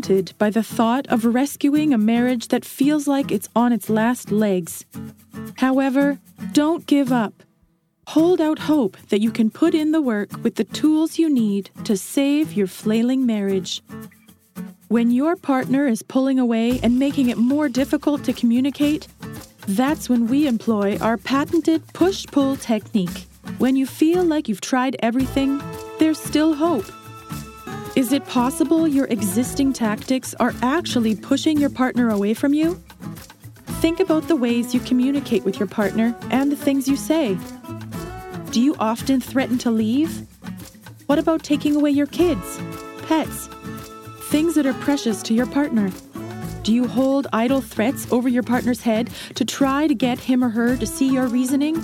Daunted by the thought of rescuing a marriage that feels like it's on its last legs. However, don't give up. Hold out hope that you can put in the work with the tools you need to save your flailing marriage. When your partner is pulling away and making it more difficult to communicate, that's when we employ our patented push pull technique. When you feel like you've tried everything, there's still hope. Is it possible your existing tactics are actually pushing your partner away from you? Think about the ways you communicate with your partner and the things you say. Do you often threaten to leave? What about taking away your kids, pets, things that are precious to your partner? Do you hold idle threats over your partner's head to try to get him or her to see your reasoning?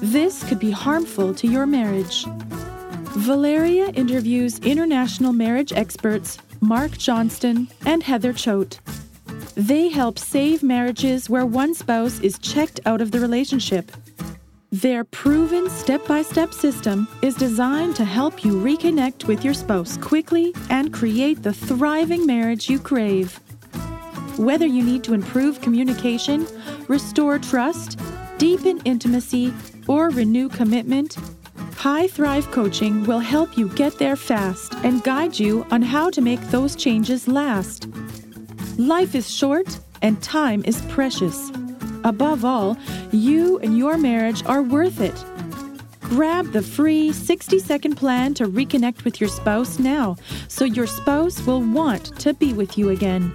This could be harmful to your marriage. Valeria interviews international marriage experts Marc Johnston and Heather Choate. They help save marriages where one spouse is checked out of the relationship. Their proven step by step system is designed to help you reconnect with your spouse quickly and create the thriving marriage you crave. Whether you need to improve communication, restore trust, deepen intimacy, or renew commitment, High Thrive Coaching will help you get there fast and guide you on how to make those changes last. Life is short and time is precious. Above all, you and your marriage are worth it. Grab the free 60 second plan to reconnect with your spouse now so your spouse will want to be with you again.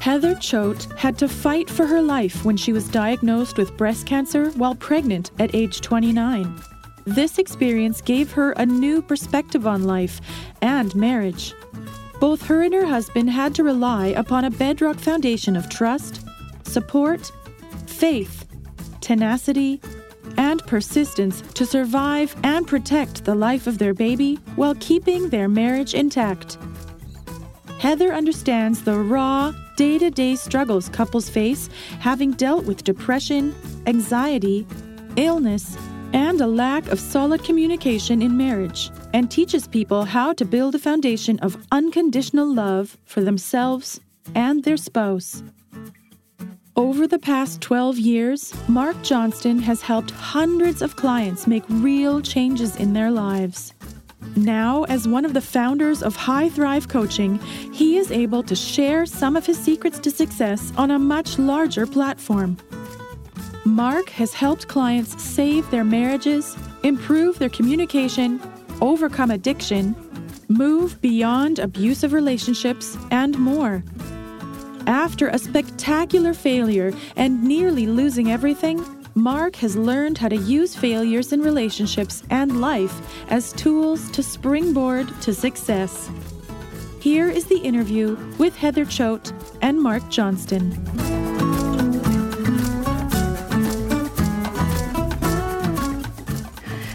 Heather Choate had to fight for her life when she was diagnosed with breast cancer while pregnant at age 29. This experience gave her a new perspective on life and marriage. Both her and her husband had to rely upon a bedrock foundation of trust, support, faith, tenacity, and persistence to survive and protect the life of their baby while keeping their marriage intact. Heather understands the raw, day to day struggles couples face having dealt with depression, anxiety, illness, and a lack of solid communication in marriage, and teaches people how to build a foundation of unconditional love for themselves and their spouse. Over the past 12 years, Marc Johnston has helped hundreds of clients make real changes in their lives. Now, as one of the founders of High Thrive Coaching, he is able to share some of his secrets to success on a much larger platform. Marc has helped clients save their marriages, improve their communication, overcome addiction, move beyond abusive relationships, and more. After a spectacular failure and nearly losing everything, Marc has learned how to use failures in relationships and life as tools to springboard to success. Here is the interview with Heather Choate and Marc Johnston.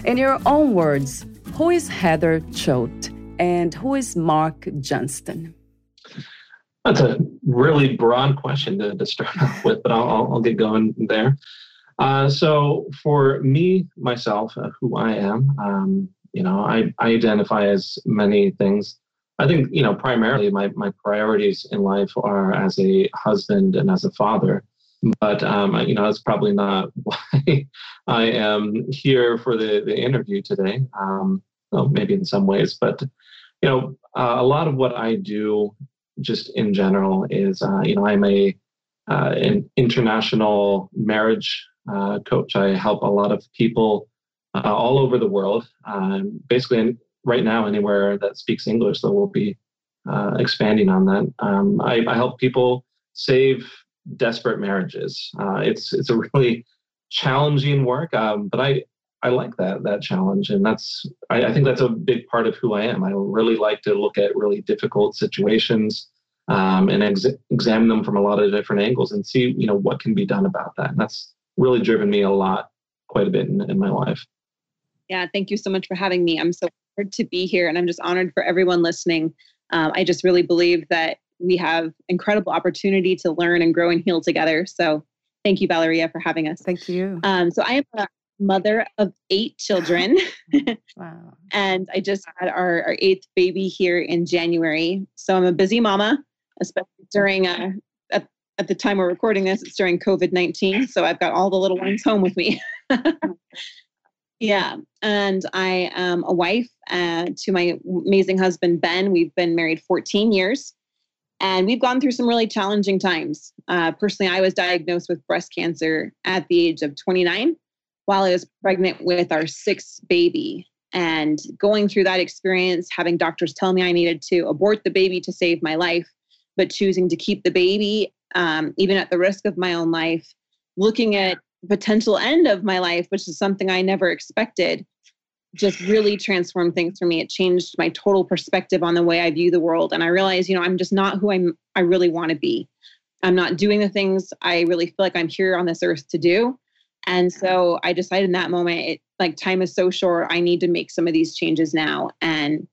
In your own words, who is Heather Choate and who is Marc Johnston? That's a really broad question to, to start off with, but I'll, I'll get going there. Uh, so, for me, myself, uh, who I am, um, you know, I, I identify as many things. I think, you know, primarily my, my priorities in life are as a husband and as a father but um, you know that's probably not why I am here for the, the interview today. Um, well, maybe in some ways, but you know, uh, a lot of what I do, just in general, is uh, you know, I'm a uh, an international marriage uh, coach. I help a lot of people uh, all over the world. Um, basically, right now, anywhere that speaks English, so we'll be uh, expanding on that. Um, I, I, help people save desperate marriages. Uh, it's it's a really challenging work, um, but I I like that that challenge, and that's I, I, think that's a big part of who I am. I really like to look at really difficult situations um, and ex- examine them from a lot of different angles and see you know what can be done about that. And that's really driven me a lot, quite a bit in, in my life. Yeah, thank you so much for having me. I'm so honored to be here, and I'm just honored for everyone listening. Um, I just really believe that we have incredible opportunity to learn and grow and heal together. So, thank you, Valeria, for having us. Thank you. Um, so, I am a mother of eight children. wow. and I just had our, our eighth baby here in January. So, I'm a busy mama, especially during uh, at, at the time we're recording this, it's during COVID 19. So, I've got all the little ones home with me. Yeah. And I am a wife uh, to my amazing husband, Ben. We've been married 14 years and we've gone through some really challenging times. Uh, personally, I was diagnosed with breast cancer at the age of 29 while I was pregnant with our sixth baby. And going through that experience, having doctors tell me I needed to abort the baby to save my life, but choosing to keep the baby, um, even at the risk of my own life, looking at the potential end of my life, which is something I never expected, just really transformed things for me. It changed my total perspective on the way I view the world. And I realized, you know, I'm just not who I'm I really want to be. I'm not doing the things I really feel like I'm here on this earth to do. And so I decided in that moment, it like time is so short. I need to make some of these changes now. And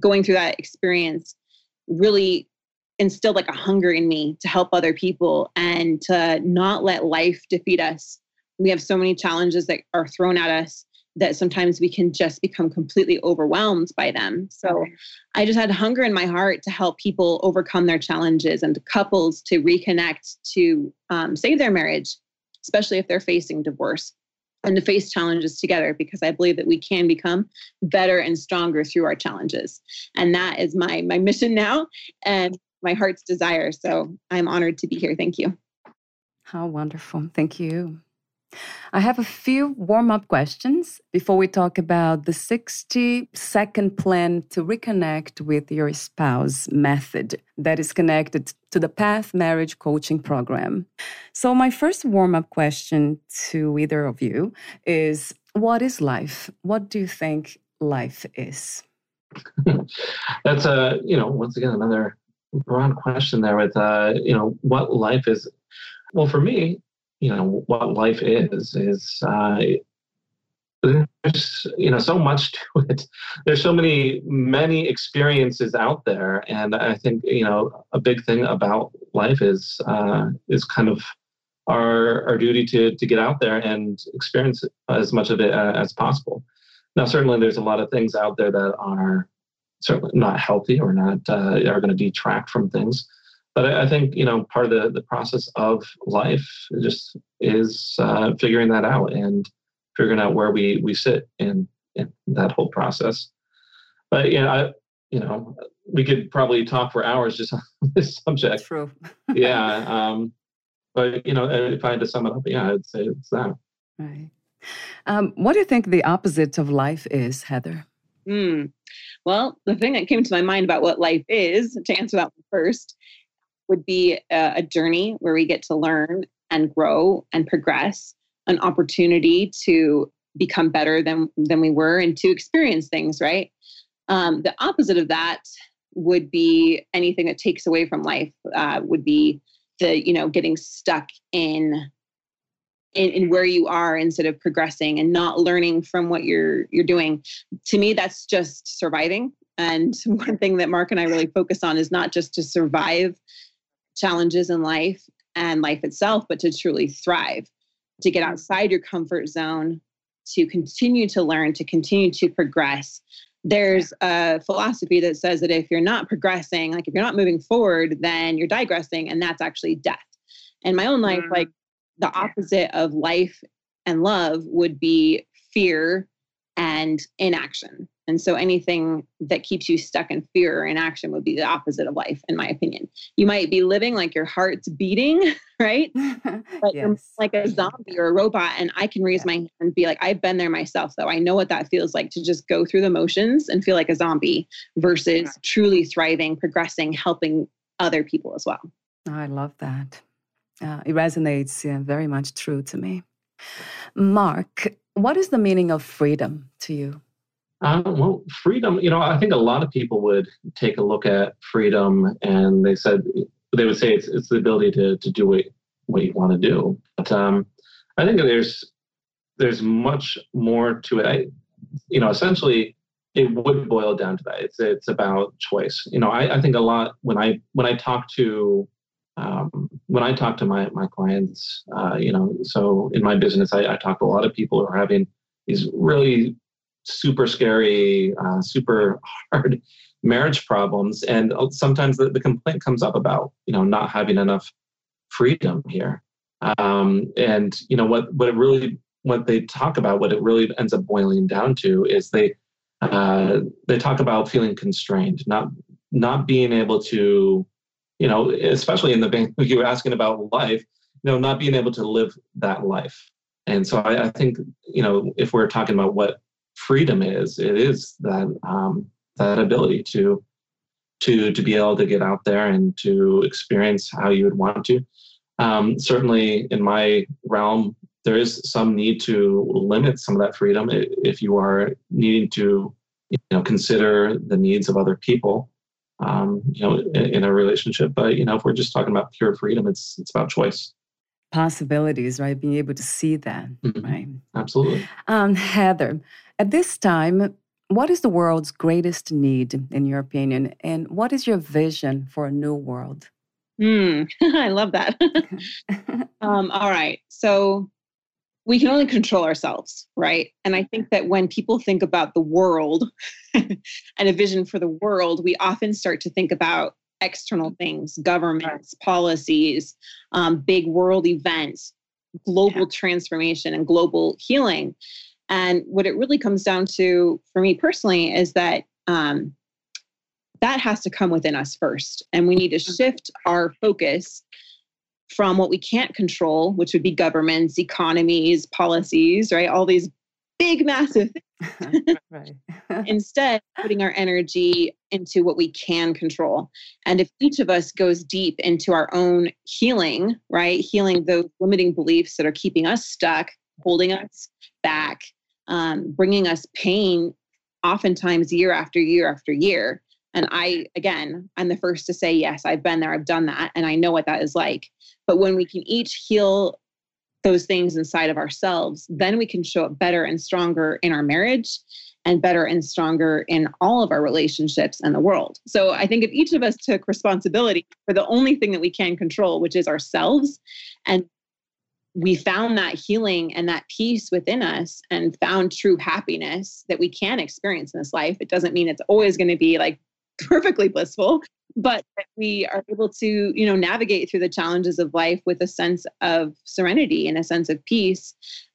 going through that experience really instilled like a hunger in me to help other people and to not let life defeat us we have so many challenges that are thrown at us that sometimes we can just become completely overwhelmed by them. So I just had hunger in my heart to help people overcome their challenges and couples to reconnect to um, save their marriage, especially if they're facing divorce and to face challenges together because I believe that we can become better and stronger through our challenges. And that is my my mission now and my heart's desire. So I'm honored to be here. Thank you. How wonderful. Thank you. I have a few warm up questions before we talk about the 60 second plan to reconnect with your spouse method that is connected to the Path Marriage Coaching Program. So, my first warm up question to either of you is What is life? What do you think life is? That's a, you know, once again, another broad question there with, uh, you know, what life is. Well, for me, you know what life is is uh, there's you know so much to it. There's so many many experiences out there and i think you know a big thing about life is uh, is kind of our our duty to to get out there and experience as much of it uh, as possible. Now certainly there's a lot of things out there that are certainly not healthy or not uh, are going to detract from things but I, I, think you know part of the the process of life just is uh, figuring that out and figuring out where we we sit in in that whole process. But yeah, I, you know, we could probably talk for hours just on this subject. True. yeah. Um, but you know, if I had to sum it up, yeah, I'd say it's that. Right. Um, what do you think the opposite of life is, Heather? Hmm. Well, the thing that came to my mind about what life is, to answer that one first, would be a, a journey where we get to learn and grow and progress, an opportunity to become better than than we were and to experience things right? Um, the opposite of that would be anything that takes away from life uh, would be the you know getting stuck in, in in where you are instead of progressing and not learning from what you're you're doing. To me that's just surviving. And one thing that mark and i really focus on is not just to survive challenges in life and life itself, but to truly thrive, to get outside your comfort zone, to continue to learn, to continue to progress. There's a philosophy that says that if you're not progressing, like if you're not moving forward, then you're digressing, and that's actually death. In my own life, mm. like the opposite of life and love would be fear and inaction. And so anything that keeps you stuck in fear or inaction would be the opposite of life, in my opinion. You might be living like your heart's beating, right? But yes. you're like a zombie or a robot. And I can raise yeah. my hand and be like, I've been there myself, though. I know what that feels like to just go through the motions and feel like a zombie versus yeah. truly thriving, progressing, helping other people as well. I love that. Uh, it resonates yeah, very much true to me. Marc, what is the meaning of freedom to you? Uh, well, freedom, you know, I think a lot of people would take a look at freedom and they said, they would say it's, it's the ability to, to do what, what you want to do. But um, I think there's, there's much more to it. I, you know, essentially it would boil down to that. It's, it's about choice. You know, I, I think a lot when I, when I talk to um, when I talk to my my clients, uh, you know, so in my business, I, I, talk to a lot of people who are having these really super scary, uh, super hard marriage problems, and sometimes the, the, complaint comes up about you know not having enough freedom here, um, and you know what what it really what they talk about, what it really ends up boiling down to is they uh, they talk about feeling constrained, not not being able to you know, especially in the bank, you were asking about life, you know, not being able to live that life. And so I, I think, you know, if we're talking about what freedom is, it is that um, that ability to to to be able to get out there and to experience how you would want to. Um, certainly, in my realm, there is some need to limit some of that freedom if you are needing to, you know, consider the needs of other people um, you know, in, in, a relationship. But you know, if we're just talking about pure freedom, it's it's about choice. Possibilities, right? Being able to see that, mm-hmm. right? Absolutely. Um, Heather, at this time, what is the world's greatest need, in your opinion, and what is your vision for a new world? Mm, I love that. um, all right, so we can only control ourselves, right? And I think that when people think about the world and a vision for the world, we often start to think about external things, governments, policies, um, big world events, global yeah. transformation, and global healing. And what it really comes down to for me personally is that um, that has to come within us first. And we need to mm. shift our focus from what we can't control, which would be governments, economies, policies, right? All these big, massive right. Instead, putting our energy into what we can control. And if each of us goes deep into our own healing, right? Healing those limiting beliefs that are keeping us stuck, holding us back, um, bringing us pain, oftentimes year after year after year. And I, again, I'm the first to say, yes, I've been there, I've done that, and I know what that is like. But when we can each heal those things inside of ourselves, then we can show up better and stronger in our marriage and better and stronger in all of our relationships and the world. So I think if each of us took responsibility for the only thing that we can control, which is ourselves, and we found that healing and that peace within us and found true happiness that we can experience in this life. It doesn't mean it's always going to be like perfectly blissful but we are able to you know navigate through the challenges of life with a sense of serenity and a sense of peace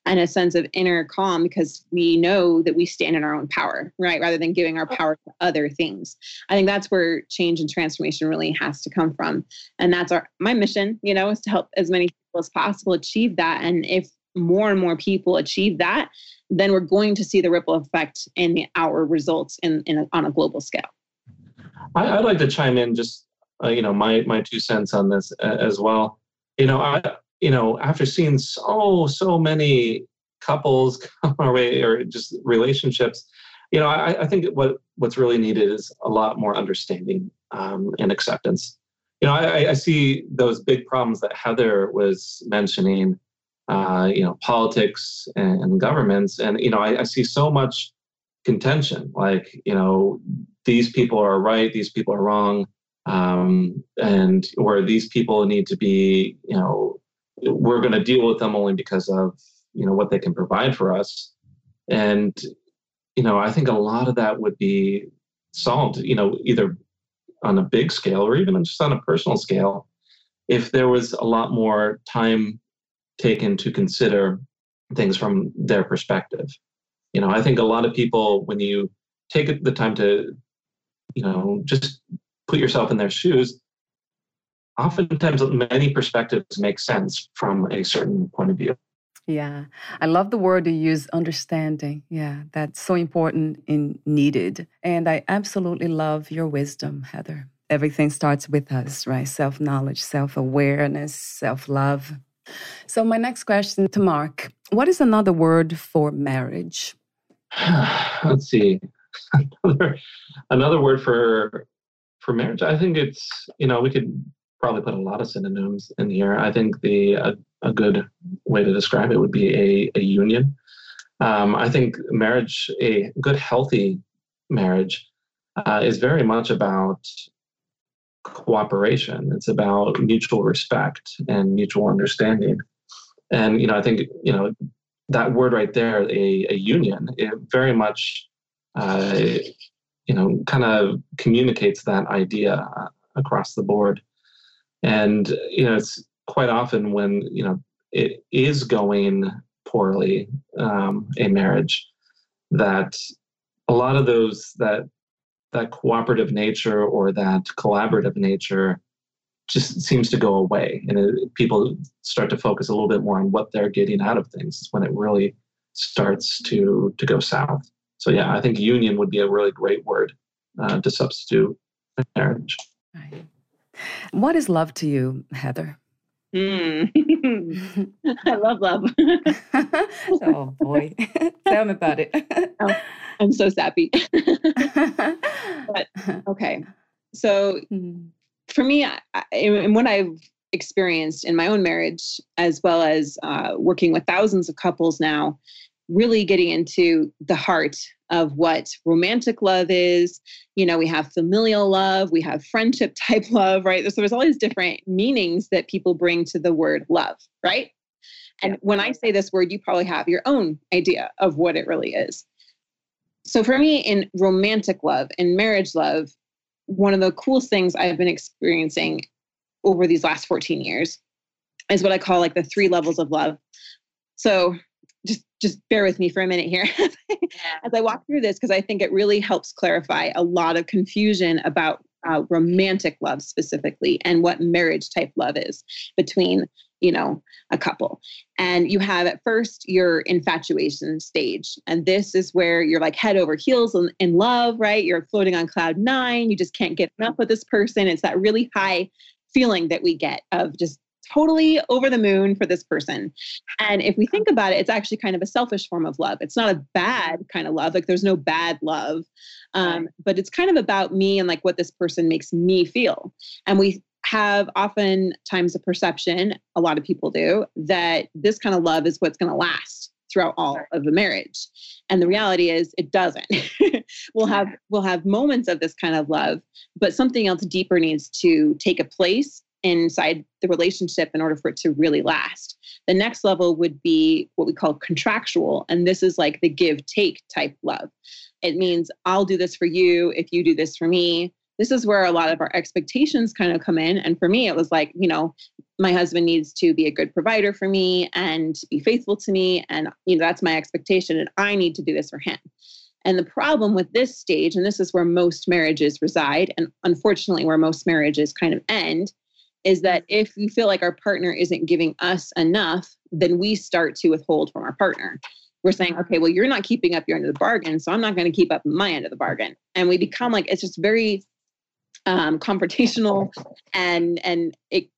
and a sense of inner calm because we know that we stand in our own power right? Rather than giving our power to other things. I think that's where change and transformation really has to come from. And that's our my mission you know is to help as many people as possible achieve that. And if more and more people achieve that then we're going to see the ripple effect in the, our results in, in a, on a global scale. I, would like to chime in just uh, you know my my two cents on this uh, as well. You know, I you know after seeing so so many couples come our way or just relationships, you know, I, I think what what's really needed is a lot more understanding um, and acceptance. You know, I, I see those big problems that Heather was mentioning. Uh, you know, politics and governments, and you know, I, I see so much contention. Like, you know, these people are right, these people are wrong, um, and where these people need to be, you know, we're going to deal with them only because of you know what they can provide for us, and you know, I think a lot of that would be solved, you know, either on a big scale or even just on a personal scale, if there was a lot more time taken to consider things from their perspective. You know, I think a lot of people, when you take the time to, you know, just put yourself in their shoes, oftentimes many perspectives make sense from a certain point of view. Yeah, I love the word you use, understanding. Yeah, that's so important and needed. And I absolutely love your wisdom, Heather. Everything starts with us, right? Self knowledge, self awareness, self love. So, my next question to Marc What is another word for marriage? Let's see. another, another word for for marriage. I think it's, you know, we could probably put a lot of synonyms in here. I think the a, a good way to describe it would be a, a union. Um, I think marriage, a good, healthy marriage, uh, is very much about cooperation. It's about mutual respect and mutual understanding. And you know, I think you know that word right there, a, a union, it very much uh, you know kind of communicates that idea uh, across the board. And you know, it's quite often when you know it is going poorly, um, a marriage, that a lot of those that that cooperative nature or that collaborative nature just seems to go away. And it, people start to focus a little bit more on what they're getting out of things. When it really starts to to go south. So yeah i think union would be a really great word uh, to substitute marriage. Right. What is love to you heather Mm. I love love. oh boy, tell me about it. oh, I'm so sappy. but okay, so mm. for me, I, and what I've experienced in my own marriage, as well as uh, working with thousands of couples now, really getting into the heart of what romantic love is. You know, we have familial love, we have friendship type love, right? So there's all these different meanings that people bring to the word love, right? And when I say this word, you probably have your own idea of what it really is. So for me, in romantic love and marriage love, one of the coolest things I've been experiencing over these last 14 years is what I call like the three levels of love. So just just bear with me for a minute here. As I walk through this because I think it really helps clarify a lot of confusion about uh, romantic love specifically and what marriage type love is between you know a couple. And you have at first your infatuation stage and this is where you're like head over heels in, in love right? You're floating on cloud nine you just can't get enough with this person. It's that really high feeling that we get of just totally over the moon for this person. And if we think about it, it's actually kind of a selfish form of love. It's not a bad kind of love. Like there's no bad love, um, but it's kind of about me and like what this person makes me feel. And we have oftentimes a perception, a lot of people do, that this kind of love is what's going to last throughout all of the marriage and the reality is it doesn't we'll have we'll have moments of this kind of love but something else deeper needs to take a place inside the relationship in order for it to really last. The next level would be what we call contractual. And this is like the give take type love. It means I'll do this for you if you do this for me. This is where a lot of our expectations kind of come in. And for me, it was like, you know, my husband needs to be a good provider for me and be faithful to me. And, you know, that's my expectation. And I need to do this for him. And the problem with this stage, and this is where most marriages reside, and unfortunately, where most marriages kind of end, is that if we feel like our partner isn't giving us enough, then we start to withhold from our partner. We're saying, okay, well, you're not keeping up your end of the bargain, so I'm not going to keep up my end of the bargain. And we become like it's just very um, confrontational, and and it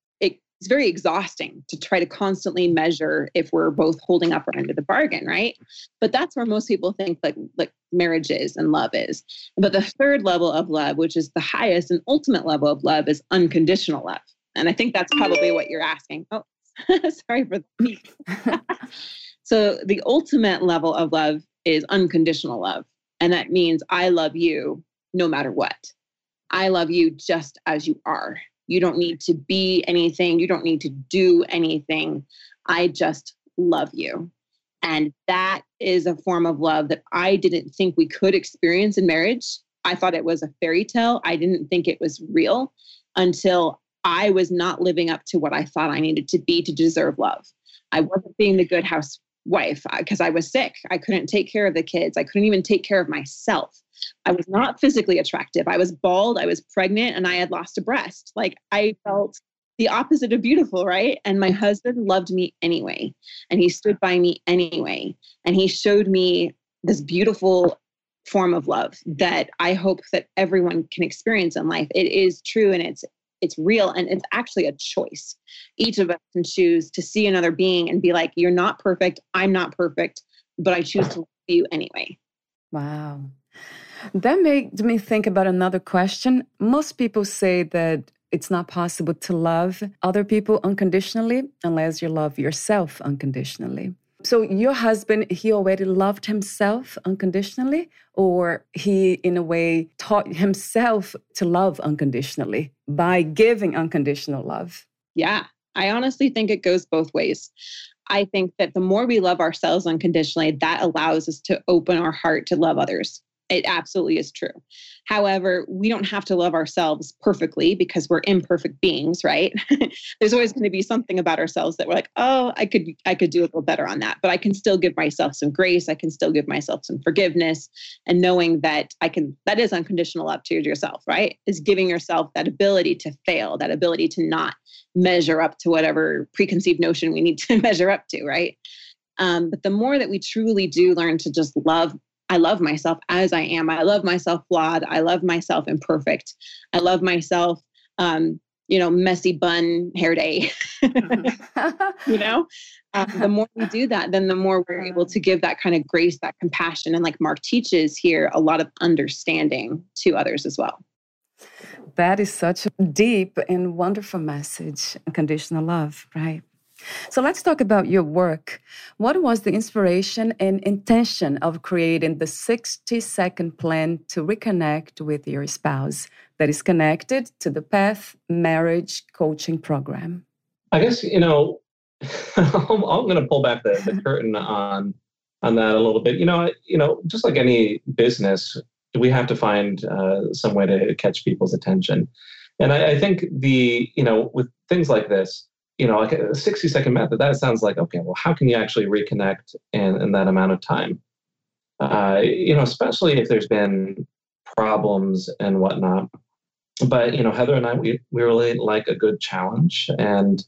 it's very exhausting to try to constantly measure if we're both holding up our end of the bargain, right? But that's where most people think like like marriage is and love is. But the third level of love, which is the highest and ultimate level of love, is unconditional love. And I think that's probably what you're asking. Oh, sorry for me. so the ultimate level of love is unconditional love. And that means I love you no matter what. I love you just as you are. You don't need to be anything. You don't need to do anything. I just love you. And that is a form of love that I didn't think we could experience in marriage. I thought it was a fairy tale. I didn't think it was real until I was not living up to what I thought I needed to be to deserve love. I wasn't being the good housewife uh, because I was sick. I couldn't take care of the kids. I couldn't even take care of myself. I was not physically attractive. I was bald, I was pregnant, and I had lost a breast. Like I felt the opposite of beautiful, right? And my husband loved me anyway. And he stood by me anyway. And he showed me this beautiful form of love that I hope that everyone can experience in life. It is true and it's it's real and it's actually a choice. Each of us can choose to see another being and be like, you're not perfect, I'm not perfect, but I choose to love you anyway. Wow. That made me think about another question. Most people say that it's not possible to love other people unconditionally unless you love yourself unconditionally. So your husband, he already loved himself unconditionally, or he, in a way, taught himself to love unconditionally by giving unconditional love? Yeah, I honestly think it goes both ways. I think that the more we love ourselves unconditionally, that allows us to open our heart to love others. It absolutely is true. However, we don't have to love ourselves perfectly because we're imperfect beings, right? There's always going to be something about ourselves that we're like, "Oh, I could I could do a little better on that." But I can still give myself some grace, I can still give myself some forgiveness and knowing that I can that is unconditional love to yourself, right? Is giving yourself that ability to fail, that ability to not measure up to whatever preconceived notion we need to measure up to, right? Um, but the more that we truly do learn to just love I love myself as I am. I love myself flawed. I love myself imperfect. I love myself, um, you know, messy bun hair day. you know, um, the more we do that, then the more we're able to give that kind of grace, that compassion, and like Marc teaches here, a lot of understanding to others as well. That is such a deep and wonderful message, unconditional love, right? So let's talk about your work. What was the inspiration and intention of creating the 60 second plan to reconnect with your spouse that is connected to the Path Marriage Coaching Program? I guess, you know, I'm, I'm going to pull back the, the curtain on on that a little bit. You know, you know, just like any business, we have to find uh, some way to catch people's attention. And I, I think the, you know, with things like this, you know, like a 60 second method, that sounds like, okay, well, how can you actually reconnect in, in that amount of time? Uh, you know, especially if there's been problems and whatnot. But, you know, Heather and I, we, we really like a good challenge. And,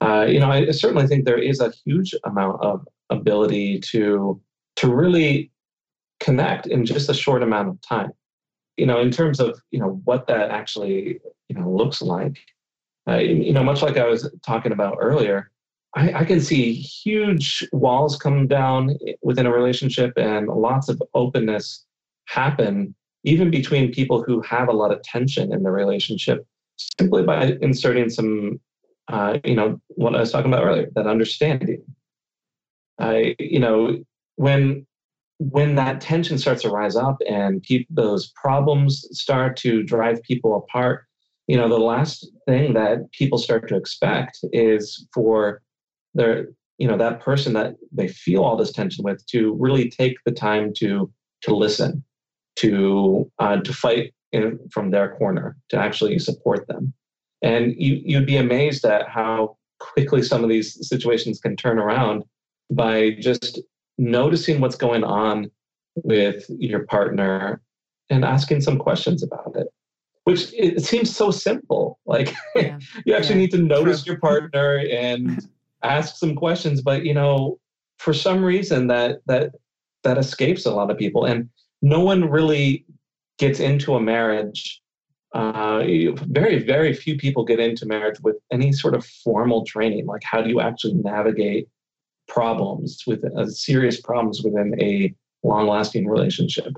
uh, you know, I certainly think there is a huge amount of ability to, to really connect in just a short amount of time. You know, in terms of, you know, what that actually, you know, looks like uh, you know, much like I was talking about earlier, I, I, can see huge walls come down within a relationship and lots of openness happen, even between people who have a lot of tension in the relationship, simply by inserting some, uh, you know, what I was talking about earlier, that understanding. I, you know, when when that tension starts to rise up and pe- those problems start to drive people apart, you know the last thing that people start to expect is for their you know that person that they feel all this tension with to really take the time to to listen to uh, to fight in, from their corner to actually support them. And you you'd be amazed at how quickly some of these situations can turn around by just noticing what's going on with your partner and asking some questions about it which it seems so simple. Like yeah. you actually yeah. need to notice True. your partner and ask some questions, but you know, for some reason that that that escapes a lot of people, and no one really gets into a marriage. Uh, very very few people get into marriage with any sort of formal training. Like how do you actually navigate problems with uh, serious problems within a long lasting relationship?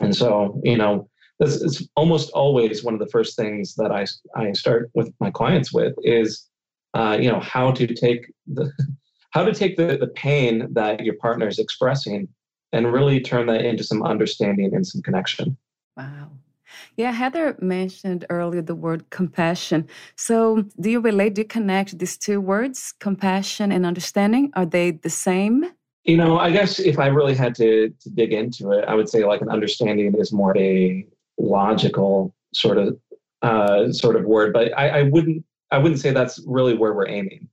And so you know this is almost always one of the first things that I, I start with my clients with is, uh, you know, how to take the, how to take the, the pain that your partner is expressing and really turn that into some understanding and some connection. Wow. Yeah, Heather mentioned earlier the word compassion. So, do you relate, do you connect these two words, compassion and understanding? Are they the same? You know, I guess if I really had to, to dig into it, I would say like an understanding is more a logical sort of uh, sort of word, but I, I wouldn't I wouldn't say that's really where we're aiming.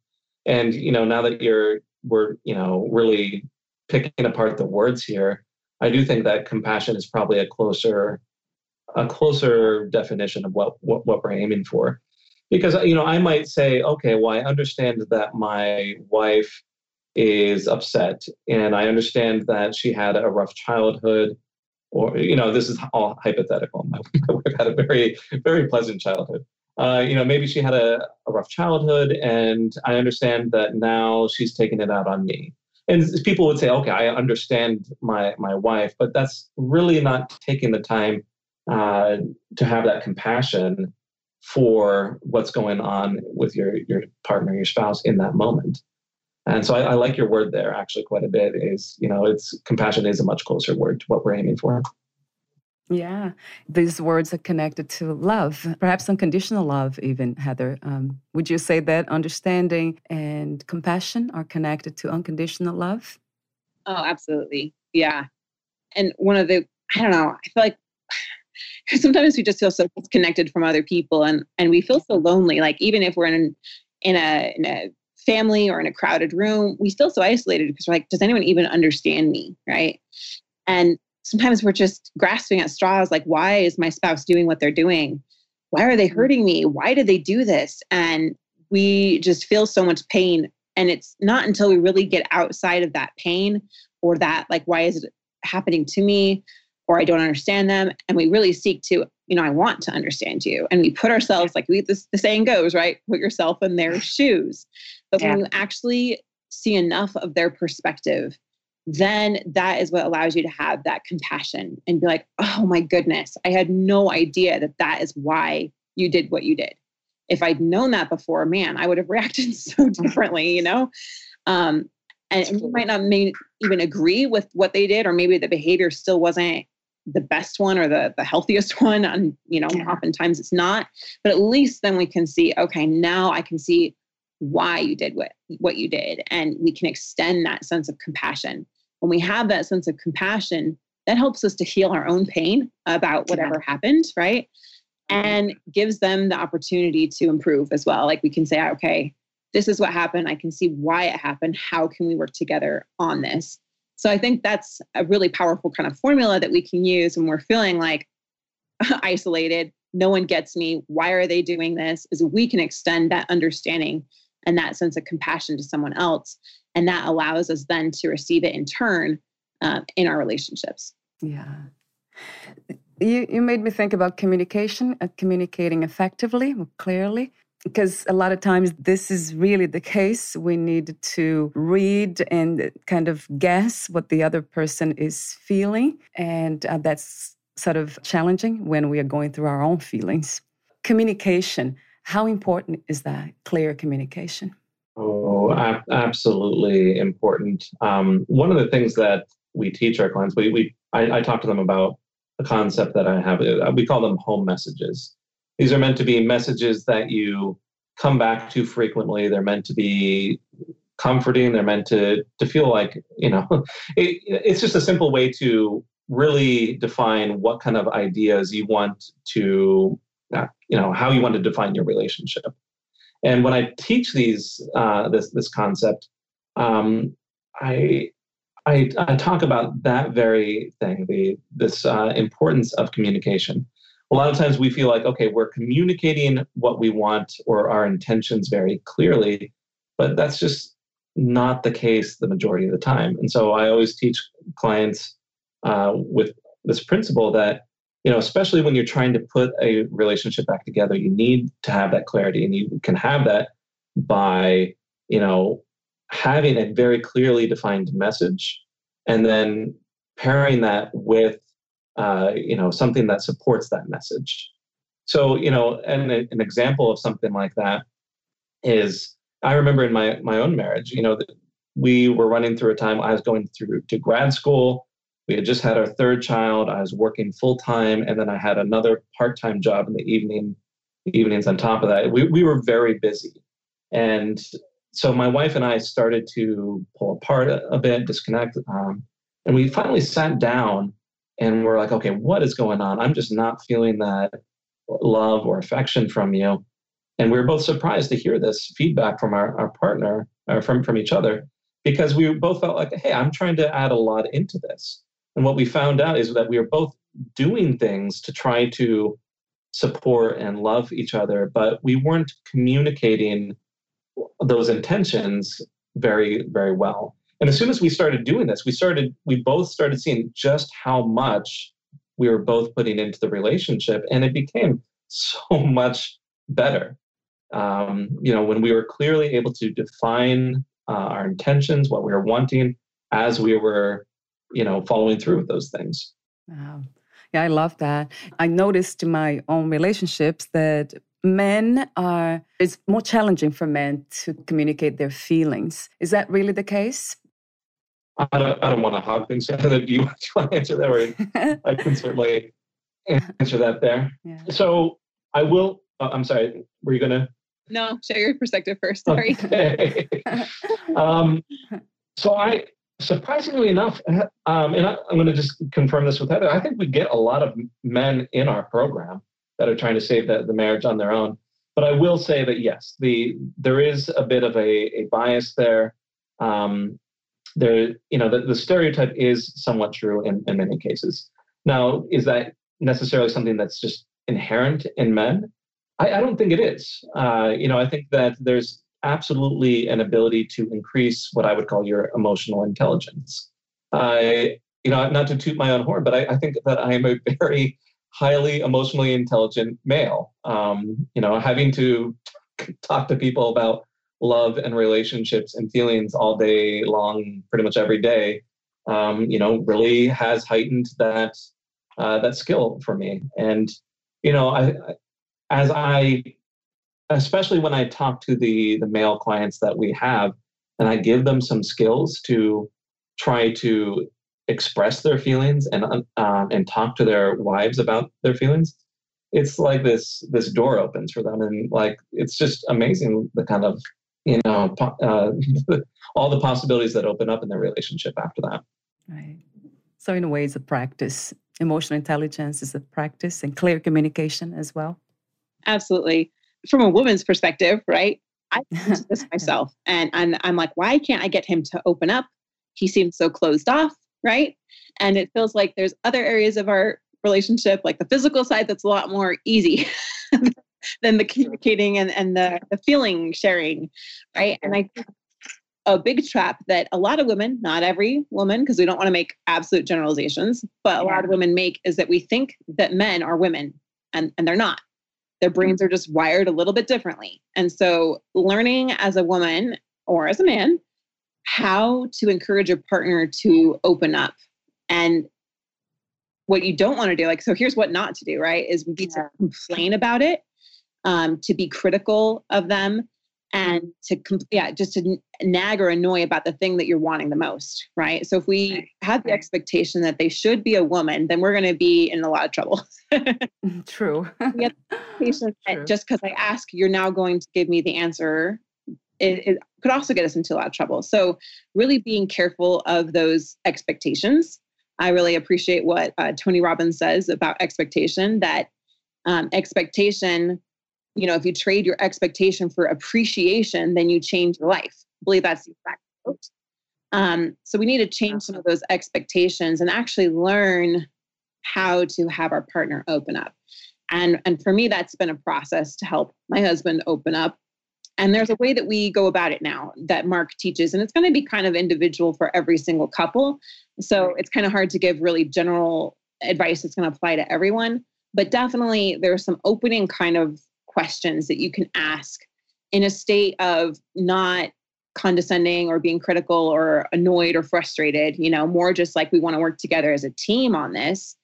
And you know, now that you're we're you know really picking apart the words here, I do think that compassion is probably a closer a closer definition of what, what, what we're aiming for. Because you know, I might say, okay, well, I understand that my wife is upset, and I understand that she had a rough childhood, or you know, this is all hypothetical. My, wife had a very very pleasant childhood. Uh, you know, maybe she had a, a rough childhood, and I understand that now she's taking it out on me and people would say, okay, I understand my my wife, but that's really not taking the time uh, to have that compassion for what's going on with your your partner, your spouse in that moment. And so I, I like your word there actually quite a bit. Is you know, it's compassion is a much closer word to what we're aiming for. Yeah, these words are connected to love, perhaps unconditional love, even, Heather. Um, would you say that understanding and compassion are connected to unconditional love? Oh, absolutely. Yeah. And one of the, I don't know, I feel like sometimes we just feel so disconnected from other people and, and we feel so lonely. Like, even if we're in, in, a, in a family or in a crowded room, we feel so isolated because we're like, does anyone even understand me? Right. And sometimes we're just grasping at straws like why is my spouse doing what they're doing why are they mm-hmm. hurting me why did they do this and we just feel so much pain and it's not until we really get outside of that pain or that like why is it happening to me or i don't understand them and we really seek to you know i want to understand you and we put ourselves like we this, the saying goes right put yourself in their shoes but yeah. when you actually see enough of their perspective then that is what allows you to have that compassion and be like, oh my goodness, I had no idea that that is why you did what you did. If I'd known that before, man, I would have reacted so differently, you know? Um, and you might not may even agree with what they did, or maybe the behavior still wasn't the best one or the, the healthiest one. And, you know, yeah. oftentimes it's not. But at least then we can see, okay, now I can see why you did what, what you did. And we can extend that sense of compassion when we have that sense of compassion, that helps us to heal our own pain about whatever yeah. happened, right? Mm-hmm. And gives them the opportunity to improve as well. Like we can say, okay, this is what happened. I can see why it happened. How can we work together on this? So I think that's a really powerful kind of formula that we can use when we're feeling like isolated. No one gets me. Why are they doing this? Is we can extend that understanding and that sense of compassion to someone else. And that allows us then to receive it in turn uh, in our relationships. Yeah. You, you made me think about communication and communicating effectively clearly because a lot of times this is really the case. We need to read and kind of guess what the other person is feeling. And uh, that's sort of challenging when we are going through our own feelings. Communication how important is that clear communication Oh, ab- absolutely important. Um, one of the things that we teach our clients, we, we I, I talk to them about a concept that I have. Uh, we call them home messages. These are meant to be messages that you come back to frequently. They're meant to be comforting. They're meant to to feel like you know. It, it's just a simple way to really define what kind of ideas you want to, you know, how you want to define your relationship. And when I teach these uh, this this concept, um, I, I, I talk about that very thing, the this uh, importance of communication. A lot of times we feel like okay, we're communicating what we want or our intentions very clearly, but that's just not the case the majority of the time. And so I always teach clients uh, with this principle that you know, especially when you're trying to put a relationship back together, you need to have that clarity, and you can have that by, you know, having a very clearly defined message, and then pairing that with, uh, you know, something that supports that message. So, you know, and an example of something like that is, I remember in my my own marriage, you know, we were running through a time I was going through to grad school we had just had our third child. I was working full time, and then I had another part time job in the evening, evenings on top of that. We, we were very busy. And so my wife and I started to pull apart a, a bit, disconnect. Um, and we finally sat down and we're like, okay, what is going on? I'm just not feeling that love or affection from you. And we were both surprised to hear this feedback from our, our partner or from, from each other because we both felt like, hey, I'm trying to add a lot into this. And what we found out is that we were both doing things to try to support and love each other, but we weren't communicating those intentions very, very well. And as soon as we started doing this, we started, we both started seeing just how much we were both putting into the relationship, and it became so much better. Um, you know, when we were clearly able to define uh, our intentions, what we were wanting, as we were, you know, following through with those things. Wow. Yeah, I love that. I noticed in my own relationships that men are, it's more challenging for men to communicate their feelings. Is that really the case? I don't, I don't want to hog things. I do you want to answer that, or I can certainly answer that there. Yeah. So I will. Uh, I'm sorry. Were you gonna? No, share your perspective first. Sorry. Okay. um, so I surprisingly enough, um, and I, am going to just confirm this with Heather, I think we get a lot of men in our program that are trying to save the, the marriage on their own. But I will say that yes, the there is a bit of a, a bias there. Um, there, you know, the, the stereotype is somewhat true in, in many cases. Now, is that necessarily something that's just inherent in men? I, I don't think it is. Uh, you know, I think that there's absolutely an ability to increase what I would call your emotional intelligence. I, you know, not to toot my own horn, but I, I think that I am a very highly emotionally intelligent male. Um, you know, having to talk to people about love and relationships and feelings all day long, pretty much every day, um, you know, really has heightened that uh, that skill for me. And you know, I, as I especially when I talk to the the male clients that we have, and I give them some skills to try to express their feelings and uh, and talk to their wives about their feelings. It's like this this door opens for them, and like it's just amazing the kind of you know uh, all the possibilities that open up in their relationship after that. Right. So in a way, it's a practice. Emotional intelligence is a practice, and clear communication as well. Absolutely from a woman's perspective, right? I this myself, and and I'm like, why can't I get him to open up? He seems so closed off, right? And it feels like there's other areas of our relationship, like the physical side, that's a lot more easy than the communicating and and the the feeling sharing, right? And I think a big trap that a lot of women, not every woman, because we don't want to make absolute generalizations, but a lot of women make is that we think that men are women and, and they're not. Their brains are just wired a little bit differently. And so, learning as a woman or as a man how to encourage a partner to open up and what you don't want to do like so here's what not to do right is we need yeah. to complain about it um, to be critical of them and to yeah just to nag or annoy about the thing that you're wanting the most right? So if we have the expectation that they should be a woman then we're going to be in a lot of trouble. Mm, true. Just because i ask you're now going to give me the answer it, it, could also get us into a lot of trouble. So really being careful of those expectations. I really appreciate what uh, tony robbins says about expectation that um, expectation you know, if you trade your expectation for appreciation, then you change your life. I believe that's the exact quote. Um, so we need to change some of those expectations and actually learn how to have our partner open up. And, and for me, that's been a process to help my husband open up. And there's a way that we go about it now that Marc teaches, and it's going to be kind of individual for every single couple. So it's kind of hard to give really general advice that's going to apply to everyone. But definitely, there's some opening kind of questions that you can ask in a state of not condescending or being critical or annoyed or frustrated, you know, more just like we want to work together as a team on this.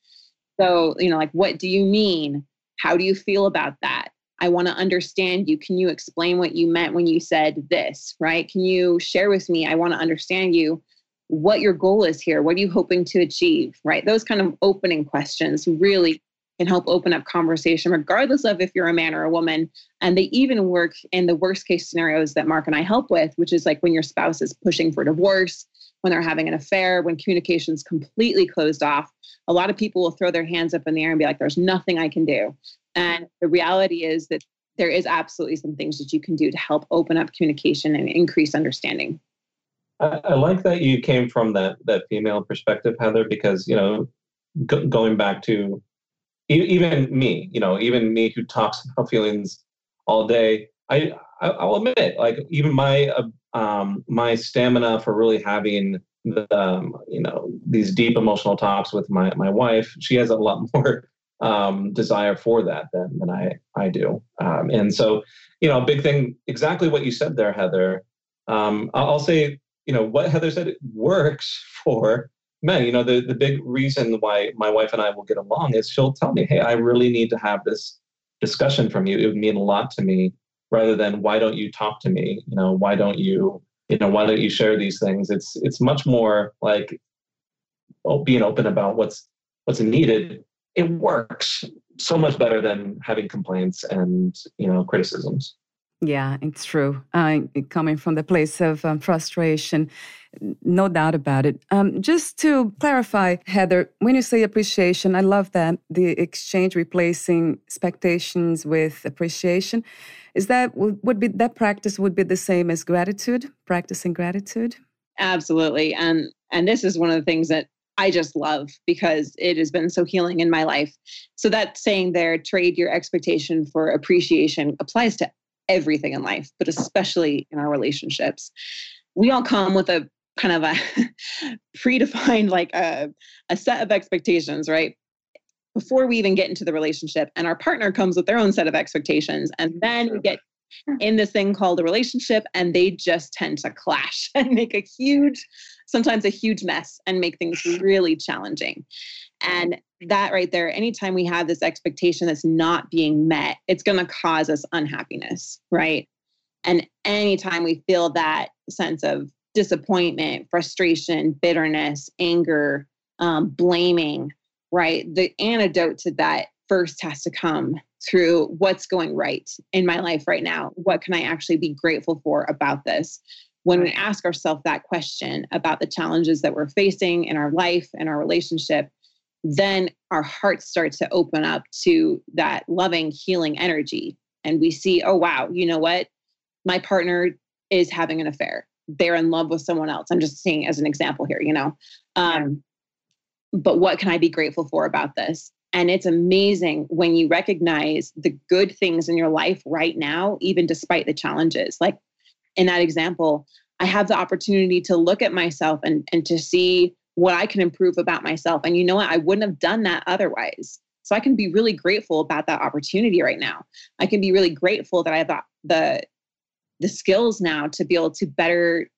So, you know, like, what do you mean? How do you feel about that? I want to understand you. Can you explain what you meant when you said this, right? Can you share with me? I want to understand you what your goal is here. What are you hoping to achieve, right? Those kind of opening questions really can help open up conversation, regardless of if you're a man or a woman. And they even work in the worst case scenarios that Marc and I help with, which is like when your spouse is pushing for divorce, when they're having an affair, when communication's completely closed off. A lot of people will throw their hands up in the air and be like, there's nothing I can do. And the reality is that there is absolutely some things that you can do to help open up communication and increase understanding. I, I, like that you came from that that female perspective, Heather, because you know, g- going back to even me, you know, even me who talks about feelings all day, I, I will admit, like even my uh, um, my stamina for really having the um, you know these deep emotional talks with my my wife, she has a lot more um, desire for that than than I I do, um, and so you know, a big thing, exactly what you said there, Heather. Um, I'll say, you know, what Heather said it works for men. You know, the the big reason why my wife and I will get along is she'll tell me, "Hey, I really need to have this discussion from you. It would mean a lot to me." Rather than why don't you talk to me? You know, why don't you you know why don't you share these things? It's it's much more like oh, being open about what's what's needed. It works so much better than having complaints and you know criticisms. Yeah, it's true. Uh, coming from the place of um, frustration, no doubt about it. Um, just to clarify, Heather, when you say appreciation, I love that the exchange replacing expectations with appreciation. Is that would be that practice would be the same as gratitude, practicing gratitude? Absolutely, and and this is one of the things that I just love because it has been so healing in my life. So that saying there, trade your expectation for appreciation applies to everything in life, but especially in our relationships. We all come with a kind of a predefined like a, a set of expectations, right? Before we even get into the relationship, and our partner comes with their own set of expectations. And then we get in this thing called a relationship, and they just tend to clash and make a huge, sometimes a huge mess and make things really challenging. And that right there, anytime we have this expectation that's not being met, it's going to cause us unhappiness, right? And anytime we feel that sense of disappointment, frustration, bitterness, anger, um, blaming, right? The antidote to that first has to come through what's going right in my life right now. What can I actually be grateful for about this? When we ask ourselves that question about the challenges that we're facing in our life and our relationship, then our hearts start to open up to that loving, healing energy. And we see, oh, wow, you know what? My partner is having an affair. They're in love with someone else. I'm just seeing as an example here, you know. Um, but what can I be grateful for about this? And it's amazing when you recognize the good things in your life right now, even despite the challenges. Like in that example, I have the opportunity to look at myself and, and to see what I can improve about myself. And you know what? I wouldn't have done that otherwise. So I can be really grateful about that opportunity right now. I can be really grateful that I have the the skills now to be able to better,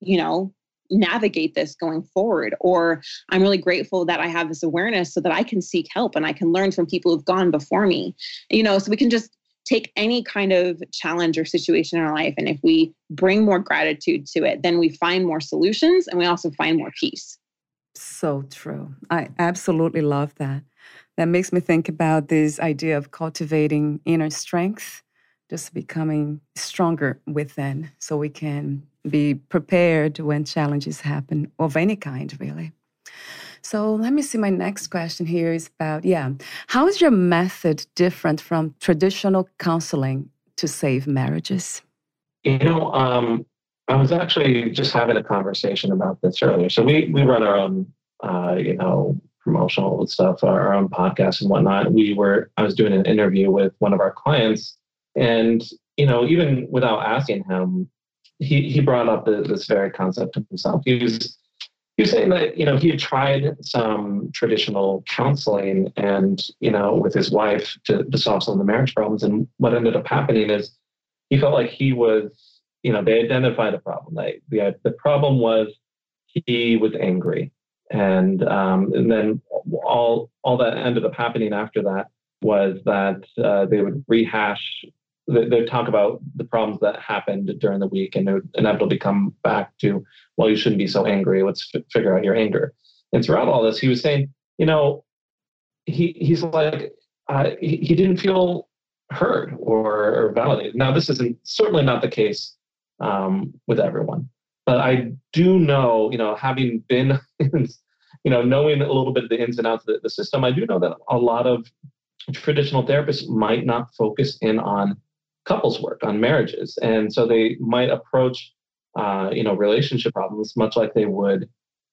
you know, navigate this going forward. Or I'm really grateful that I have this awareness so that I can seek help and I can learn from people who've gone before me. You know, so we can just take any kind of challenge or situation in our life. And if we bring more gratitude to it, then we find more solutions and we also find more peace. So true. I absolutely love that. That makes me think about this idea of cultivating inner strength, just becoming stronger within so we can be prepared when challenges happen of any kind, really. So let me see. My next question here is about yeah, how is your method different from traditional counseling to save marriages? You know, um, I was actually just having a conversation about this earlier. So we we run our own, uh, you know, promotional stuff, our own podcast and whatnot. We were I was doing an interview with one of our clients, and you know, even without asking him, he he brought up the, this very concept of himself. He was he was saying that you know he had tried some traditional counseling and you know with his wife to, to solve some of the marriage problems, and what ended up happening is he felt like he was you know, they identified a problem. They, the, the problem was he was angry. And, um, and then all, all that ended up happening after that was that uh, they would rehash, they, would talk about the problems that happened during the week and it would inevitably come back to, well, you shouldn't be so angry. Let's f- figure out your anger. And throughout all this, he was saying, you know, he, he's like, uh, he, he didn't feel heard or, or validated. Now, this isn't certainly not the case um, with everyone. But I do know, you know, having been, you know, knowing a little bit of the ins and outs of the, the system, I do know that a lot of traditional therapists might not focus in on couples work, on marriages. And so they might approach uh, you know, relationship problems, much like they would,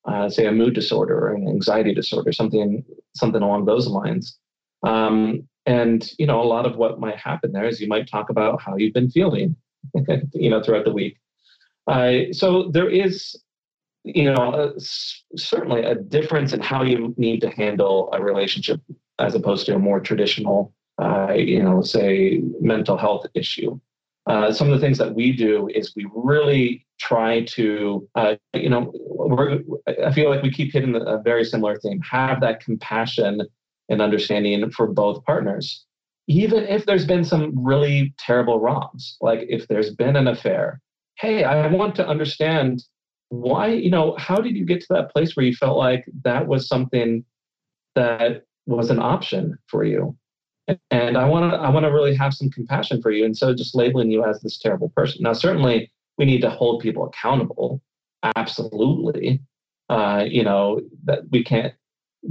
uh, say, a mood disorder or an anxiety disorder, something something along those lines. Um, and you know, a lot of what might happen there is you might talk about how you've been feeling, you know, throughout the week. Uh, so there is, you know, a, certainly a difference in how you need to handle a relationship as opposed to a more traditional, uh, you know, say mental health issue. Uh, some of the things that we do is we really try to, uh, you know, I feel like we keep hitting a very similar theme have that compassion and understanding for both partners. Even if there's been some really terrible wrongs, like if there's been an affair, hey, I want to understand why, you know, how did you get to that place where you felt like that was something that was an option for you? and I want to I want to really have some compassion for you, and so just labeling you as this terrible person. Now, certainly, we need to hold people accountable. Absolutely, uh, you know that we can't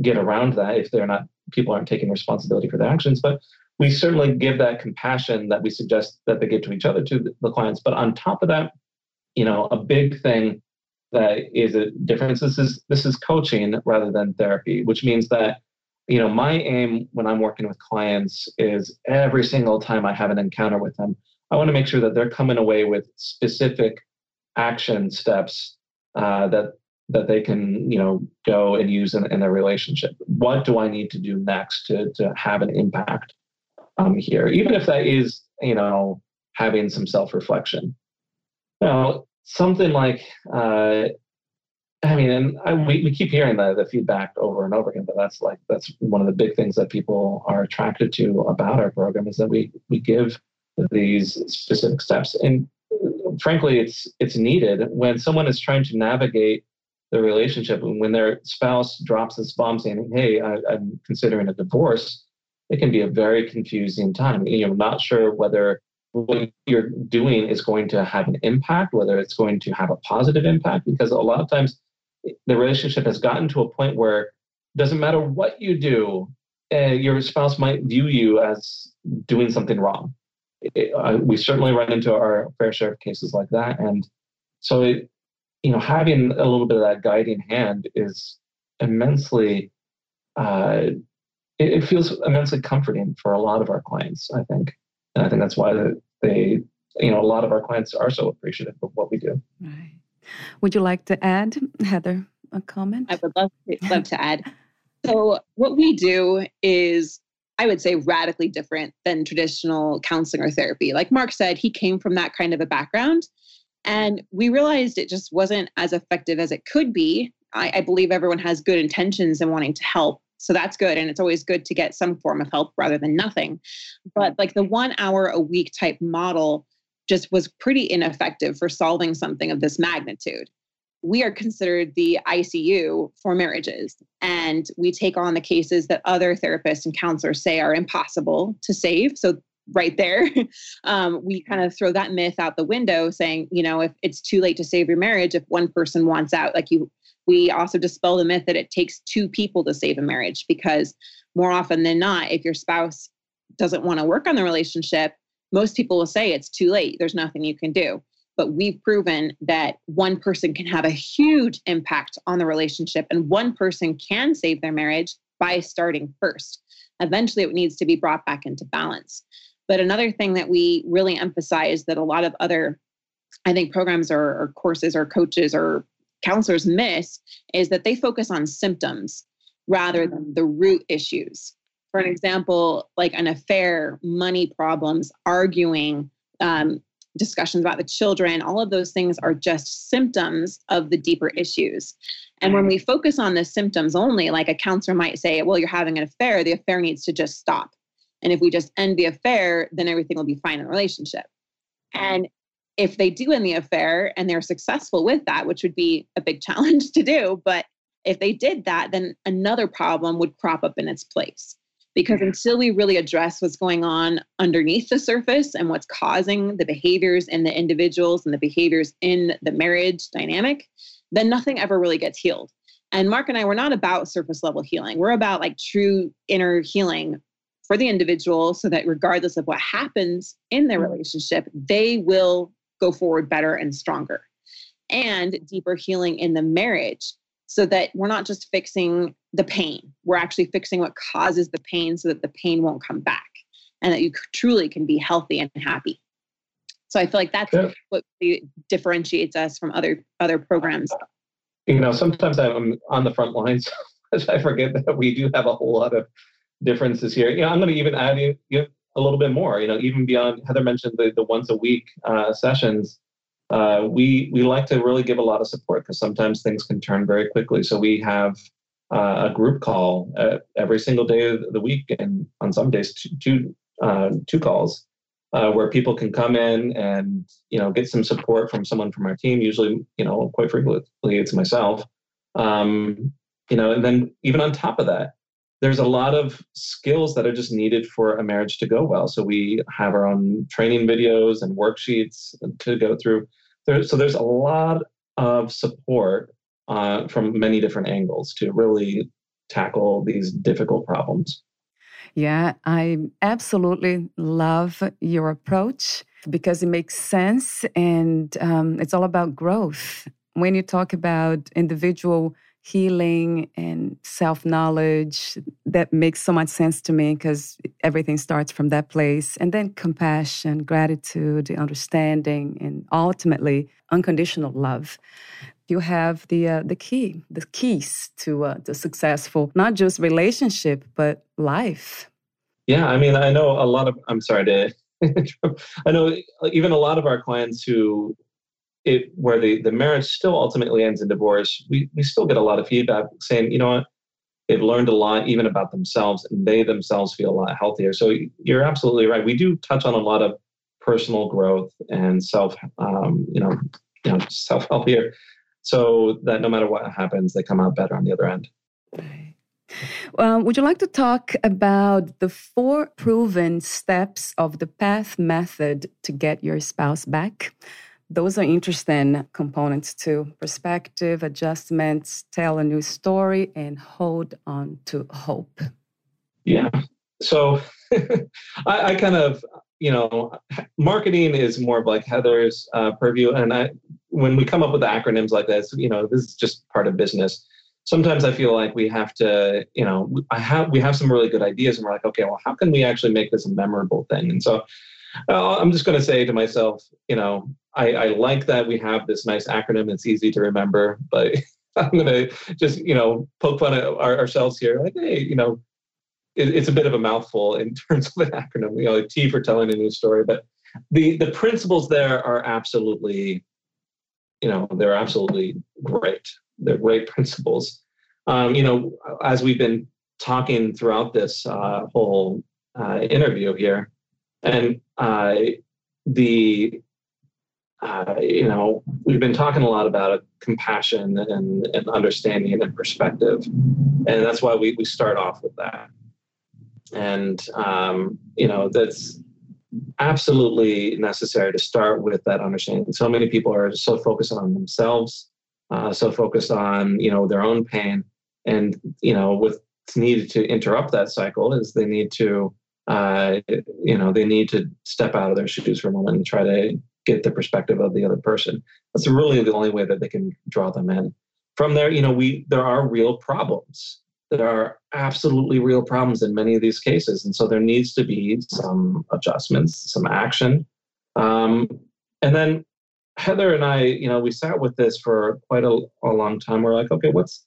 get around that if they're not people aren't taking responsibility for their actions. But we certainly give that compassion that we suggest that they give to each other to the clients. But on top of that, you know, a big thing that is a difference. This is this is coaching rather than therapy, which means that you know, my aim when I'm working with clients is every single time I have an encounter with them, I want to make sure that they're coming away with specific action steps uh, that that they can, you know, go and use in, in their relationship. What do I need to do next to to have an impact um, here, even if that is, you know, having some self reflection. Now, something like uh, I mean, and I, we, we keep hearing the, the feedback over and over again, but that's like that's one of the big things that people are attracted to about our program is that we we give these specific steps, and frankly, it's it's needed when someone is trying to navigate the relationship and when their spouse drops this bomb saying, "Hey, I, I'm considering a divorce," it can be a very confusing time. You're not sure whether what you're doing is going to have an impact, whether it's going to have a positive impact, because a lot of times the relationship has gotten to a point where it doesn't matter what you do, uh, your spouse might view you as doing something wrong. It, uh, we certainly run into our fair share of cases like that, and so it, you know, having a little bit of that guiding hand is immensely. Uh, it, it feels immensely comforting for a lot of our clients, I think, and I think that's why they, you know, a lot of our clients are so appreciative of what we do. Right. Would you like to add, Heather, a comment? I would love to, love to add. So, what we do is, I would say, radically different than traditional counseling or therapy. Like Marc said, he came from that kind of a background. And we realized it just wasn't as effective as it could be. I, I believe everyone has good intentions and wanting to help. So that's good. And it's always good to get some form of help rather than nothing. But like the one hour a week type model just was pretty ineffective for solving something of this magnitude. We are considered the ICU for marriages, and we take on the cases that other therapists and counselors say are impossible to save. So, right there, um, we kind of throw that myth out the window, saying, you know, if it's too late to save your marriage, if one person wants out, like you, we also dispel the myth that it takes two people to save a marriage because more often than not, if your spouse doesn't want to work on the relationship, most people will say it's too late, there's nothing you can do. But we've proven that one person can have a huge impact on the relationship, and one person can save their marriage by starting first. Eventually, it needs to be brought back into balance. But another thing that we really emphasize that a lot of other, I think, programs or, or courses or coaches or counselors miss is that they focus on symptoms rather than the root issues for an example, like an affair, money problems, arguing, um, discussions about the children, all of those things are just symptoms of the deeper issues. And when we focus on the symptoms only, like a counselor might say, well, you're having an affair, the affair needs to just stop. And if we just end the affair, then everything will be fine in the relationship. And if they do end the affair and they're successful with that, which would be a big challenge to do, but if they did that, then another problem would crop up in its place because until we really address what's going on underneath the surface and what's causing the behaviors in the individuals and the behaviors in the marriage dynamic, then nothing ever really gets healed. And Marc and I, we're not about surface level healing. We're about like true inner healing for the individual so that regardless of what happens in their mm-hmm. relationship, they will go forward better and stronger. and deeper healing in the marriage so that we're not just fixing the pain, we're actually fixing what causes the pain so that the pain won't come back and that you truly can be healthy and happy. So I feel like that's yeah. what differentiates us from other other programs. You know, sometimes I'm on the front lines. As I forget that we do have a whole lot of differences here. You know, I'm going to even add you, you a little bit more. You know, even beyond Heather mentioned the, the once a week uh, sessions. Uh, we we like to really give a lot of support because sometimes things can turn very quickly. So we have uh, a group call uh, every single day of the week, and on some days two two, uh, two calls uh, where people can come in and you know get some support from someone from our team. Usually, you know, quite frequently it's myself. Um, you know, and then even on top of that, there's a lot of skills that are just needed for a marriage to go well. So we have our own training videos and worksheets to go through. There, so there's a lot of support uh, from many different angles to really tackle these difficult problems. Yeah, I absolutely love your approach because it makes sense and um, it's all about growth. When you talk about individual healing and self knowledge. That makes so much sense to me because everything starts from that place. And then compassion, gratitude, understanding, and ultimately unconditional love. You have the uh, the key, the keys to uh, the successful not just relationship but life. Yeah, I mean, I know a lot of. I'm sorry to. I know even a lot of our clients who it where the, the marriage still ultimately ends in divorce, we, we still get a lot of feedback saying, you know what, they've learned a lot even about themselves and they themselves feel a lot healthier. So you're absolutely right. We do touch on a lot of personal growth and self, um, you know, you know, self help here, so that no matter what happens, they come out better on the other end. Well, would you like to talk about the four proven steps of the PATH method to get your spouse back? Those are interesting components too. Perspective adjustments tell a new story and hold on to hope. Yeah. So I, I, kind of you know marketing is more of like heather's uh, purview. And i when we come up with acronyms like this you know this is just part of business. Sometimes i feel like we have to you know i have we have some really good ideas and we're like okay well how can we actually make this a memorable thing? And so i'm just going to say to myself you know I, I like that we have this nice acronym. It's easy to remember, but I'm going to just, you know, poke fun at our, ourselves here. Like, hey, you know, it, it's a bit of a mouthful in terms of an acronym, you know, like T for telling a new story. But the, the principles there are absolutely, you know, they're absolutely great. They're great principles. Um, you know, as we've been talking throughout this uh, whole uh, interview here, and uh, the uh, you know, we've been talking a lot about it, compassion and, and understanding and perspective. And that's why we, we start off with that. And, um, you know, that's absolutely necessary to start with that understanding. So many people are so focused on themselves, uh, so focused on, you know, their own pain. And, you know, what's needed to interrupt that cycle is they need to, uh, you know, they need to step out of their shoes for a moment and try to get the perspective of the other person. That's really the only way that they can draw them in. From there, you know, we there are real problems. There are absolutely real problems in many of these cases, and so there needs to be some adjustments, some action. Um, and then Heather and I, you know, we sat with this for quite a, a long time. We're like, okay, what's,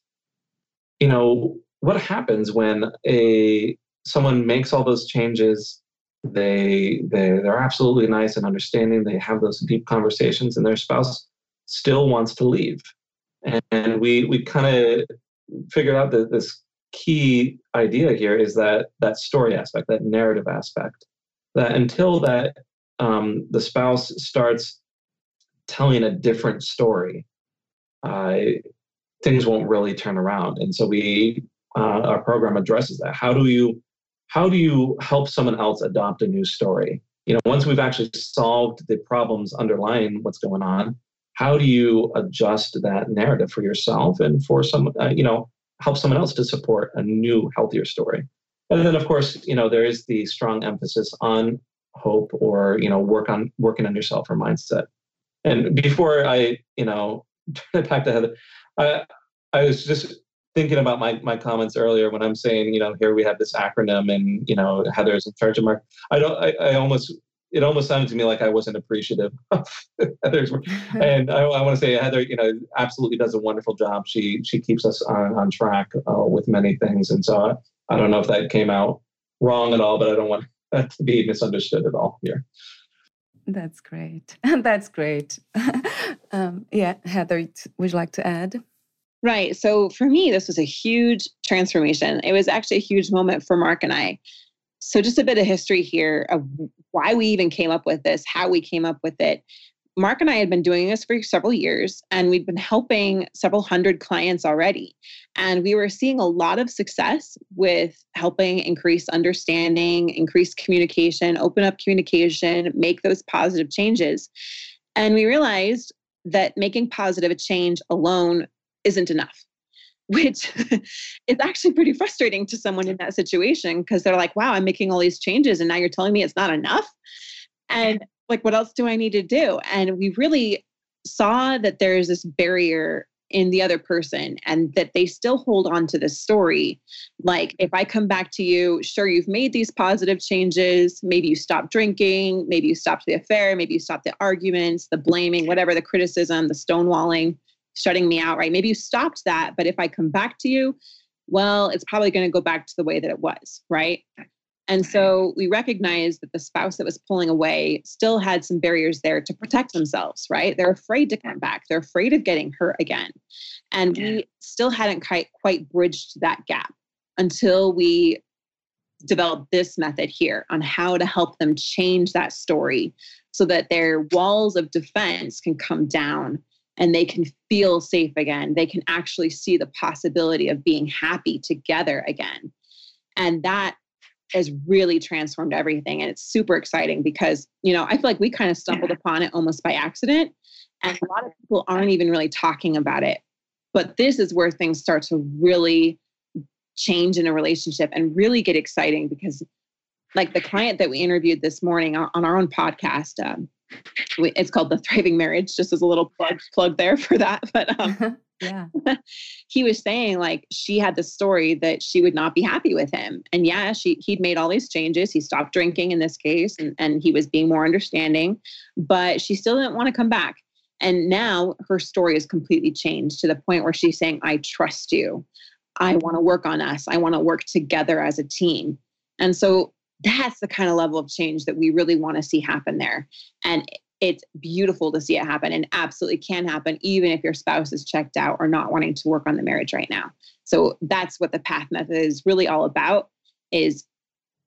you know, what happens when a someone makes all those changes they they they're absolutely nice and understanding. They have those deep conversations, and their spouse still wants to leave. And we we kind of figured out that this key idea here is that that story aspect, that narrative aspect, that until that um, the spouse starts telling a different story, uh, things won't really turn around. And so we uh, our program addresses that. How do you how do you help someone else adopt a new story? You know, once we've actually solved the problems underlying what's going on, how do you adjust that narrative for yourself and for some, uh, you know, help someone else to support a new, healthier story? And then, of course, you know, there is the strong emphasis on hope or you know, work on working on yourself or mindset. And before I, you know, turn it back to Heather. I, I was just thinking about my, my comments earlier when I'm saying, you know, here we have this acronym and, you know, Heather's in charge of mark. I don't, I, I almost, it almost sounded to me like I wasn't appreciative of Heather's work. and I, I, want to say Heather, you know, absolutely does a wonderful job. She, she keeps us on, on track uh, with many things. And so I, I don't know if that came out wrong at all, but I don't want that to be misunderstood at all here. That's great. That's great. um, yeah, Heather, would you like to add? Right. So for me, this was a huge transformation. It was actually a huge moment for Marc and I. So, just a bit of history here of why we even came up with this, how we came up with it. Marc and I had been doing this for several years, and we'd been helping several hundred clients already. And we were seeing a lot of success with helping increase understanding, increase communication, open up communication, make those positive changes. And we realized that making positive change alone isn't enough which is actually pretty frustrating to someone in that situation because they're like, wow, I'm making all these changes and now you're telling me it's not enough. And like, what else do I need to do? And we really saw that there's this barrier in the other person and that they still hold on to the story. Like, if I come back to you, sure, you've made these positive changes. Maybe you stopped drinking. Maybe you stopped the affair. Maybe you stopped the arguments, the blaming, whatever, the criticism, the stonewalling shutting me out, right? Maybe you stopped that, but if I come back to you, well, it's probably going to go back to the way that it was, right? And so we recognized that the spouse that was pulling away still had some barriers there to protect themselves, right? They're afraid to come back. They're afraid of getting hurt again. And we still hadn't quite, quite bridged that gap until we developed this method here on how to help them change that story so that their walls of defense can come down and they can feel safe again. They can actually see the possibility of being happy together again. And that has really transformed everything. And it's super exciting because, you know, I feel like we kind of stumbled upon it almost by accident. And a lot of people aren't even really talking about it. But this is where things start to really change in a relationship and really get exciting because, like the client that we interviewed this morning on our own podcast, um, it's called the thriving marriage just as a little plug plug there for that but um, yeah. he was saying like she had the story that she would not be happy with him. And yeah she he'd made all these changes. He stopped drinking in this case and, and he was being more understanding but she still didn't want to come back. And now her story is completely changed to the point where she's saying i trust you. I want to work on us. I want to work together as a team. And so that's the kind of level of change that we really want to see happen there. And it's beautiful to see it happen and absolutely can happen even if your spouse is checked out or not wanting to work on the marriage right now. So that's what the path method is really all about is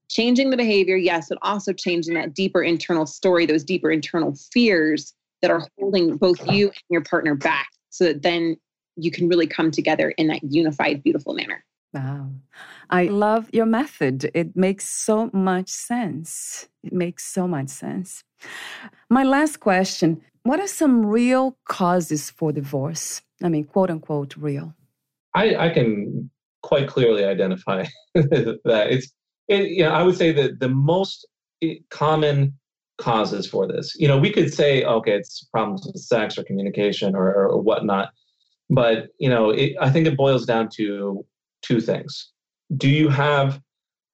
changing the behavior, yes, but also changing that deeper internal story, those deeper internal fears that are holding both you and your partner back so that then you can really come together in that unified, beautiful manner. Wow. I love your method. It makes so much sense. It makes so much sense. My last question What are some real causes for divorce? I mean, quote unquote, real. I, I can quite clearly identify that. It's, it, you know, I would say that the most eh, common causes for this, you know, we could say, okay, it's problems with sex or communication or, or whatnot. But, you know, it, I think it boils down to two things. Do you have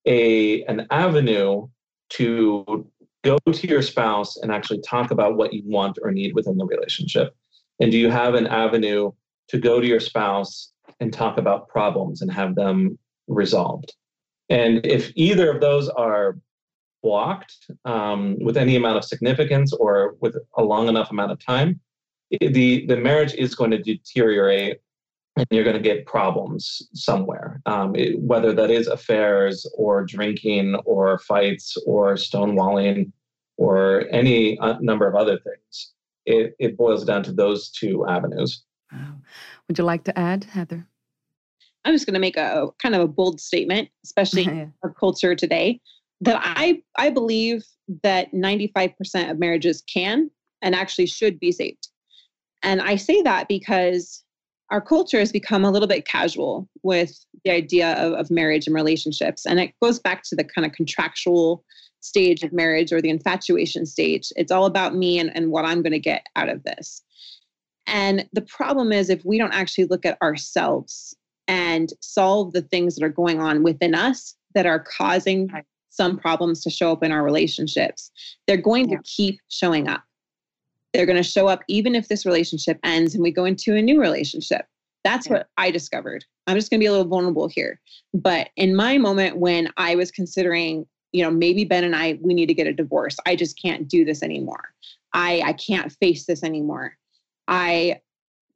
a an avenue to go to your spouse and actually talk about what you want or need within the relationship? And do you have an avenue to go to your spouse and talk about problems and have them resolved? And if either of those are blocked um, with any amount of significance or with a long enough amount of time, the, the marriage is going to deteriorate and you're going to get problems somewhere, um, it, whether that is affairs or drinking or fights or stonewalling or any uh, number of other things. It, it boils down to those two avenues. Wow. Would you like to add, Heather? I'm just going to make a kind of a bold statement, especially in our culture today, that I I believe that 95% of marriages can and actually should be saved. And I say that because our culture has become a little bit casual with the idea of, of marriage and relationships. And it goes back to the kind of contractual stage of marriage or the infatuation stage. It's all about me and, and what I'm going to get out of this. And the problem is if we don't actually look at ourselves and solve the things that are going on within us that are causing some problems to show up in our relationships, they're going yeah. to keep showing up. They're going to show up even if this relationship ends and we go into a new relationship. That's what I discovered. I'm just going to be a little vulnerable here. But in my moment when I was considering, you know, maybe Ben and I, we need to get a divorce, I just can't do this anymore. I, I can't face this anymore. I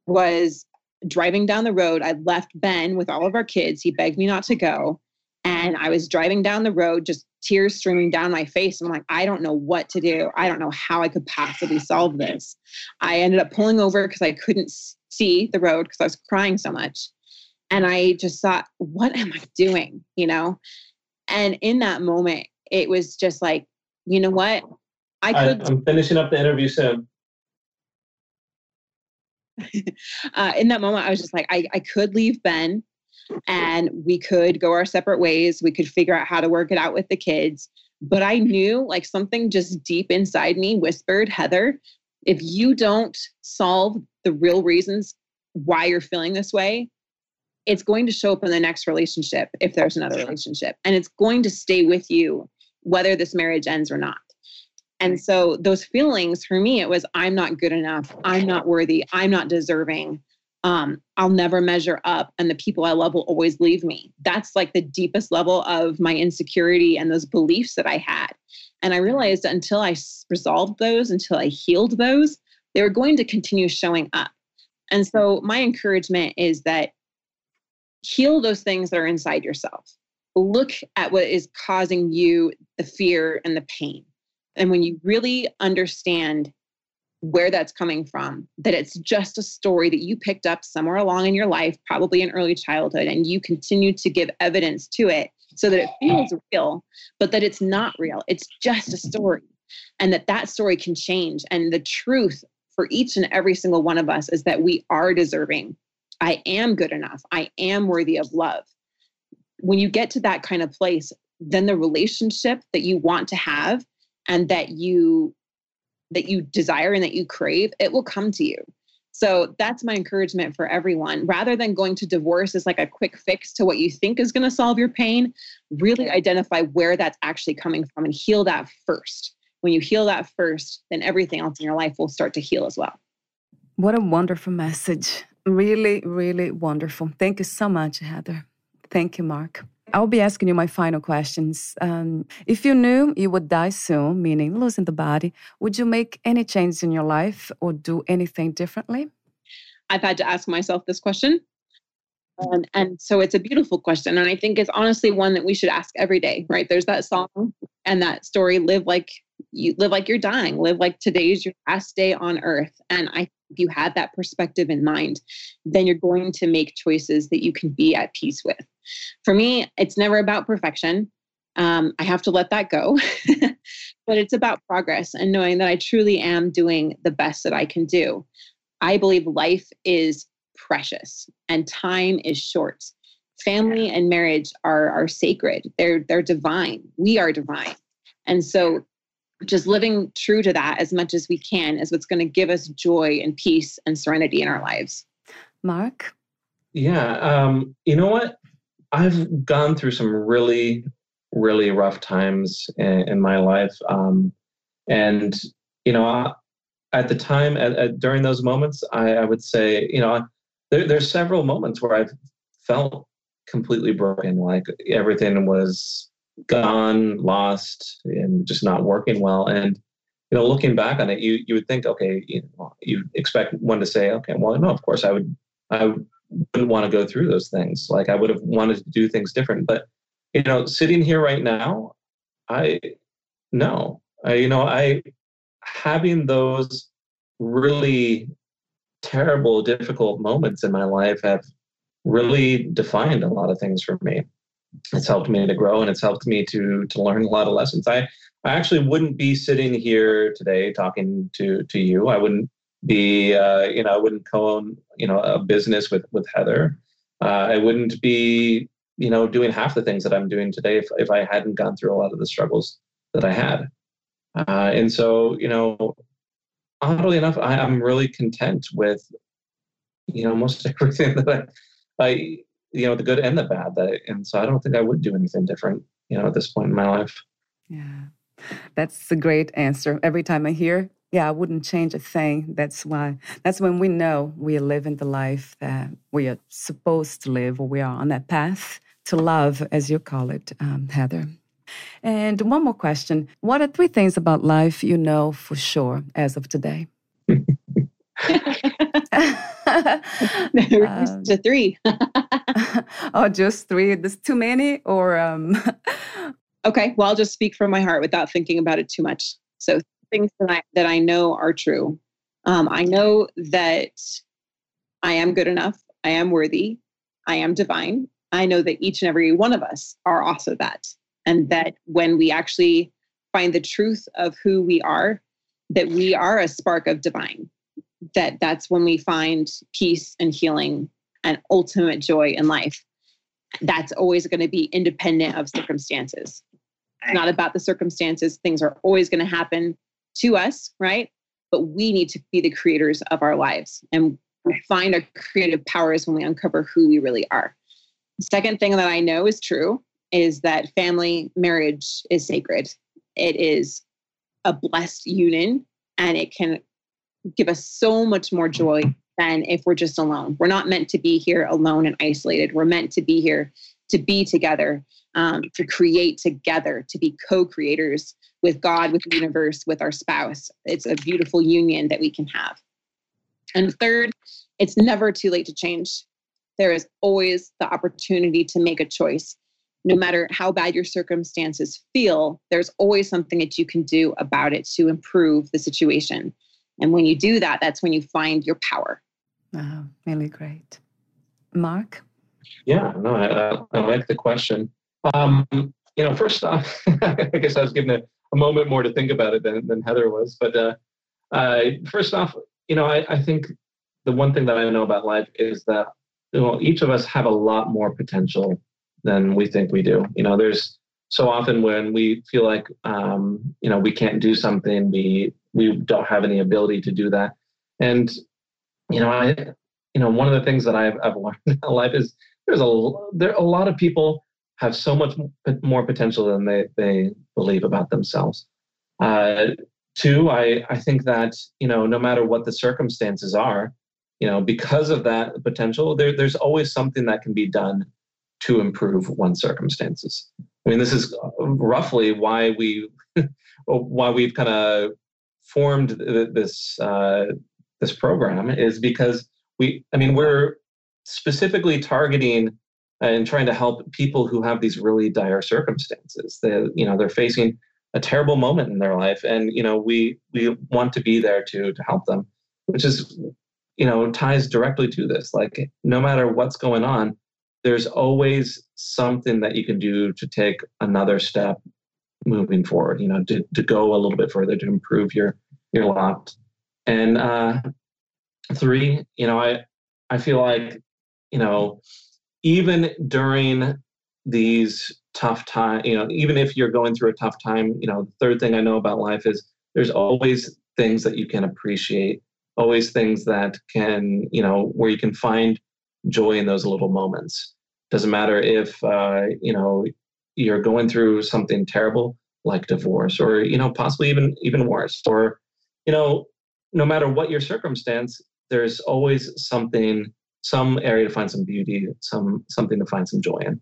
was driving down the road. I left Ben with all of our kids. He begged me not to go. And I was driving down the road, just tears streaming down my face. I'm like, I don't know what to do. I don't know how I could possibly solve this. I ended up pulling over because I couldn't see the road because I was crying so much. And I just thought, what am I doing? You know? And in that moment, it was just like, you know what? I could. I, I'm finishing up the interview soon. uh, in that moment, I was just like, I, I could leave Ben and we could go our separate ways. We could figure out how to work it out with the kids. But I knew like something just deep inside me whispered, Heather, if you don't solve the real reasons why you're feeling this way, it's going to show up in the next relationship if there's another relationship. And it's going to stay with you whether this marriage ends or not. And so those feelings for me, it was I'm not good enough. I'm not worthy. I'm not deserving. Um, I'll never measure up. And the people I love will always leave me. That's like the deepest level of my insecurity and those beliefs that I had. And I realized that until I resolved those, until I healed those, they were going to continue showing up. And so my encouragement is that heal those things that are inside yourself. Look at what is causing you the fear and the pain and when you really understand where that's coming from, that it's just a story that you picked up somewhere along in your life, probably in early childhood, and you continue to give evidence to it so that it feels real, but that it's not real. It's just a story. And that that story can change. And the truth for each and every single one of us is that we are deserving. I am good enough. I am worthy of love. When you get to that kind of place, then the relationship that you want to have and that you that you desire and that you crave it will come to you. So that's my encouragement for everyone. Rather than going to divorce as like a quick fix to what you think is going to solve your pain really identify where that's actually coming from and heal that first. When you heal that first then everything else in your life will start to heal as well. What a wonderful message. Really really wonderful. Thank you so much heather. Thank you mark I'll be asking you my final questions. Um, if you knew you would die soon, meaning losing the body, would you make any changes in your life or do anything differently? I've had to ask myself this question. And, and so it's a beautiful question. And I think it's honestly one that we should ask every day, right? There's that song and that story, live like you live like you're dying, live like today's your last day on earth. And I if you had that perspective in mind, then you're going to make choices that you can be at peace with. For me, it's never about perfection. Um, I have to let that go. but it's about progress and knowing that I truly am doing the best that I can do. I believe life is precious and time is short. Family and marriage are, are sacred. They're they're divine. We are divine. And so just living true to that as much as we can is what's going to give us joy and peace and serenity in our lives. Marc? Yeah. Um, you know what? I've gone through some really, really rough times in, in my life. Um, and, you know, at the time, at, at, during those moments, I, I, would say, you know, there, there's several moments where I've felt completely broken, like everything was gone, lost, and just not working well. And you know, looking back on it, you you would think, okay, you know, you expect one to say, okay, well, no, of course, I would, I wouldn't want to go through those things. Like I would have wanted to do things different. But you know, sitting here right now, I no, I, you know, I having those really terrible, difficult moments in my life have really defined a lot of things for me it's helped me to grow and it's helped me to to learn a lot of lessons. I I actually wouldn't be sitting here today talking to to you. I wouldn't be uh, you know I wouldn't co-own you know a business with with Heather. Uh, I wouldn't be you know doing half the things that I'm doing today if if I hadn't gone through a lot of the struggles that I had. Uh, and so you know, oddly enough, I, I'm really content with you know most everything that I, I you know the good and the bad that and so I don't think I would do anything different you know at this point in my life. Yeah, that's a great answer. Every time I hear, yeah, I wouldn't change a thing. That's why that's when we know we are living the life that we are supposed to live, or we are on that path to love, as you call it, um, Heather. And one more question. What are three things about life you know for sure as of today? um, to three. oh, just three. There's too many, or um... okay. Well, I'll just speak from my heart without thinking about it too much. So, things that I that I know are true. Um, I know that I am good enough. I am worthy. I am divine. I know that each and every one of us are also that, and that when we actually find the truth of who we are, that we are a spark of divine. That that's when we find peace and healing and ultimate joy in life. That's always going to be independent of circumstances. It's not about the circumstances. Things are always going to happen to us, right? But we need to be the creators of our lives and find our creative powers when we uncover who we really are. The second thing that I know is true is that family marriage is sacred. It is a blessed union and it can give us so much more joy than if we're just alone. We're not meant to be here alone and isolated. We're meant to be here to be together, um, to create together, to be co creators with God, with the universe, with our spouse. It's a beautiful union that we can have. And third, it's never too late to change. There is always the opportunity to make a choice. No matter how bad your circumstances feel, there's always something that you can do about it to improve the situation. And when you do that, that's when you find your power. Oh, really great. Marc? Yeah, no, I, I like the question. Um, you know, first off, I guess I was given a, a, moment more to think about it than, than Heather was. But uh, uh, first off, you know, I, I think the one thing that I know about life is that you know, each of us have a lot more potential than we think we do. You know, there's so often when we feel like um, you know we can't do something, we we don't have any ability to do that. And you know, I you know one of the things that I've, I've learned in life is there's a there a lot of people have so much more potential than they they believe about themselves. Uh, two, I I think that you know no matter what the circumstances are, you know because of that potential, there there's always something that can be done to improve one's circumstances. I mean, this is roughly why we why we've kind of formed this uh, this program is because we. I mean, we're specifically targeting and trying to help people who have these really dire circumstances. They, you know, they're facing a terrible moment in their life, and you know, we we want to be there to to help them, which is, you know, ties directly to this. Like, no matter what's going on, there's always something that you can do to take another step moving forward. You know, to to go a little bit further to improve your your lot. And uh, three, you know, I I feel like you know, even during these tough time, you know, even if you're going through a tough time, you know, the third thing I know about life is there's always things that you can appreciate, always things that can, you know, where you can find joy in those little moments. Doesn't matter if, uh, you know, you're going through something terrible like divorce or, you know, possibly even, even worse, or, you know, no matter what your circumstance, there's always something some area to find some beauty, some something to find some joy in.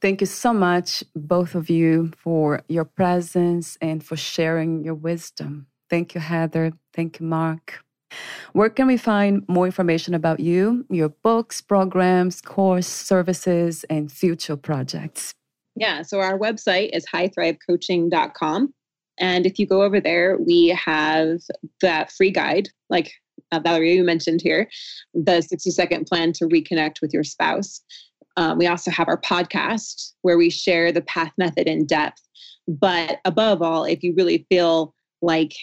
Thank you so much, both of you, for your presence and for sharing your wisdom. Thank you, Heather. Thank you, Marc. Where can we find more information about you, your books, programs, course, services, and future projects? Yeah, so our website is highthrivecoaching.com. And if you go over there, we have that free guide, like uh, Valerie, you mentioned here, the 60 second plan to reconnect with your spouse. Um, we also have our podcast where we share the path method in depth. But above all, if you really feel like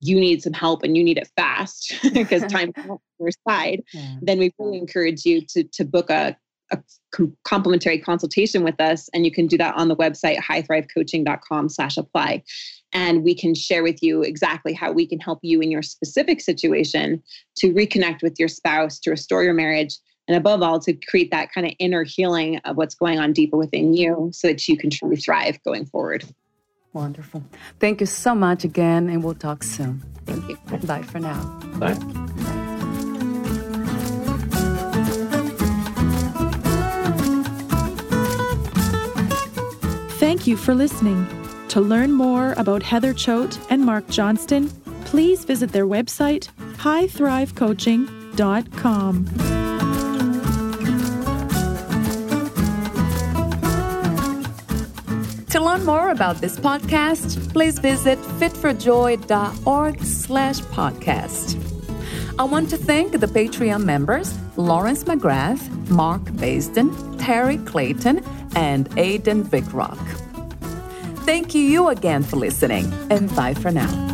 you need some help and you need it fast because time on your side, yeah. then we really encourage you to, to book a, a com- complimentary consultation with us and you can do that on the website highthrivecoaching.com slash apply. And we can share with you exactly how we can help you in your specific situation to reconnect with your spouse to restore your marriage and above all to create that kind of inner healing of what's going on deeper within you so that you can truly thrive going forward. Wonderful. Thank you so much again and we'll talk soon. Thank you. Bye for now. Bye Thank you for listening. To learn more about Heather Choate and Marc Johnston, please visit their website, highthrivecoaching.com. To learn more about this podcast, please visit fitforjoy.org slash podcast. I want to thank the Patreon members Lawrence McGrath, Mark Basden, Terry Clayton, and Aidan Vickrock. Thank you again for listening, and bye for now.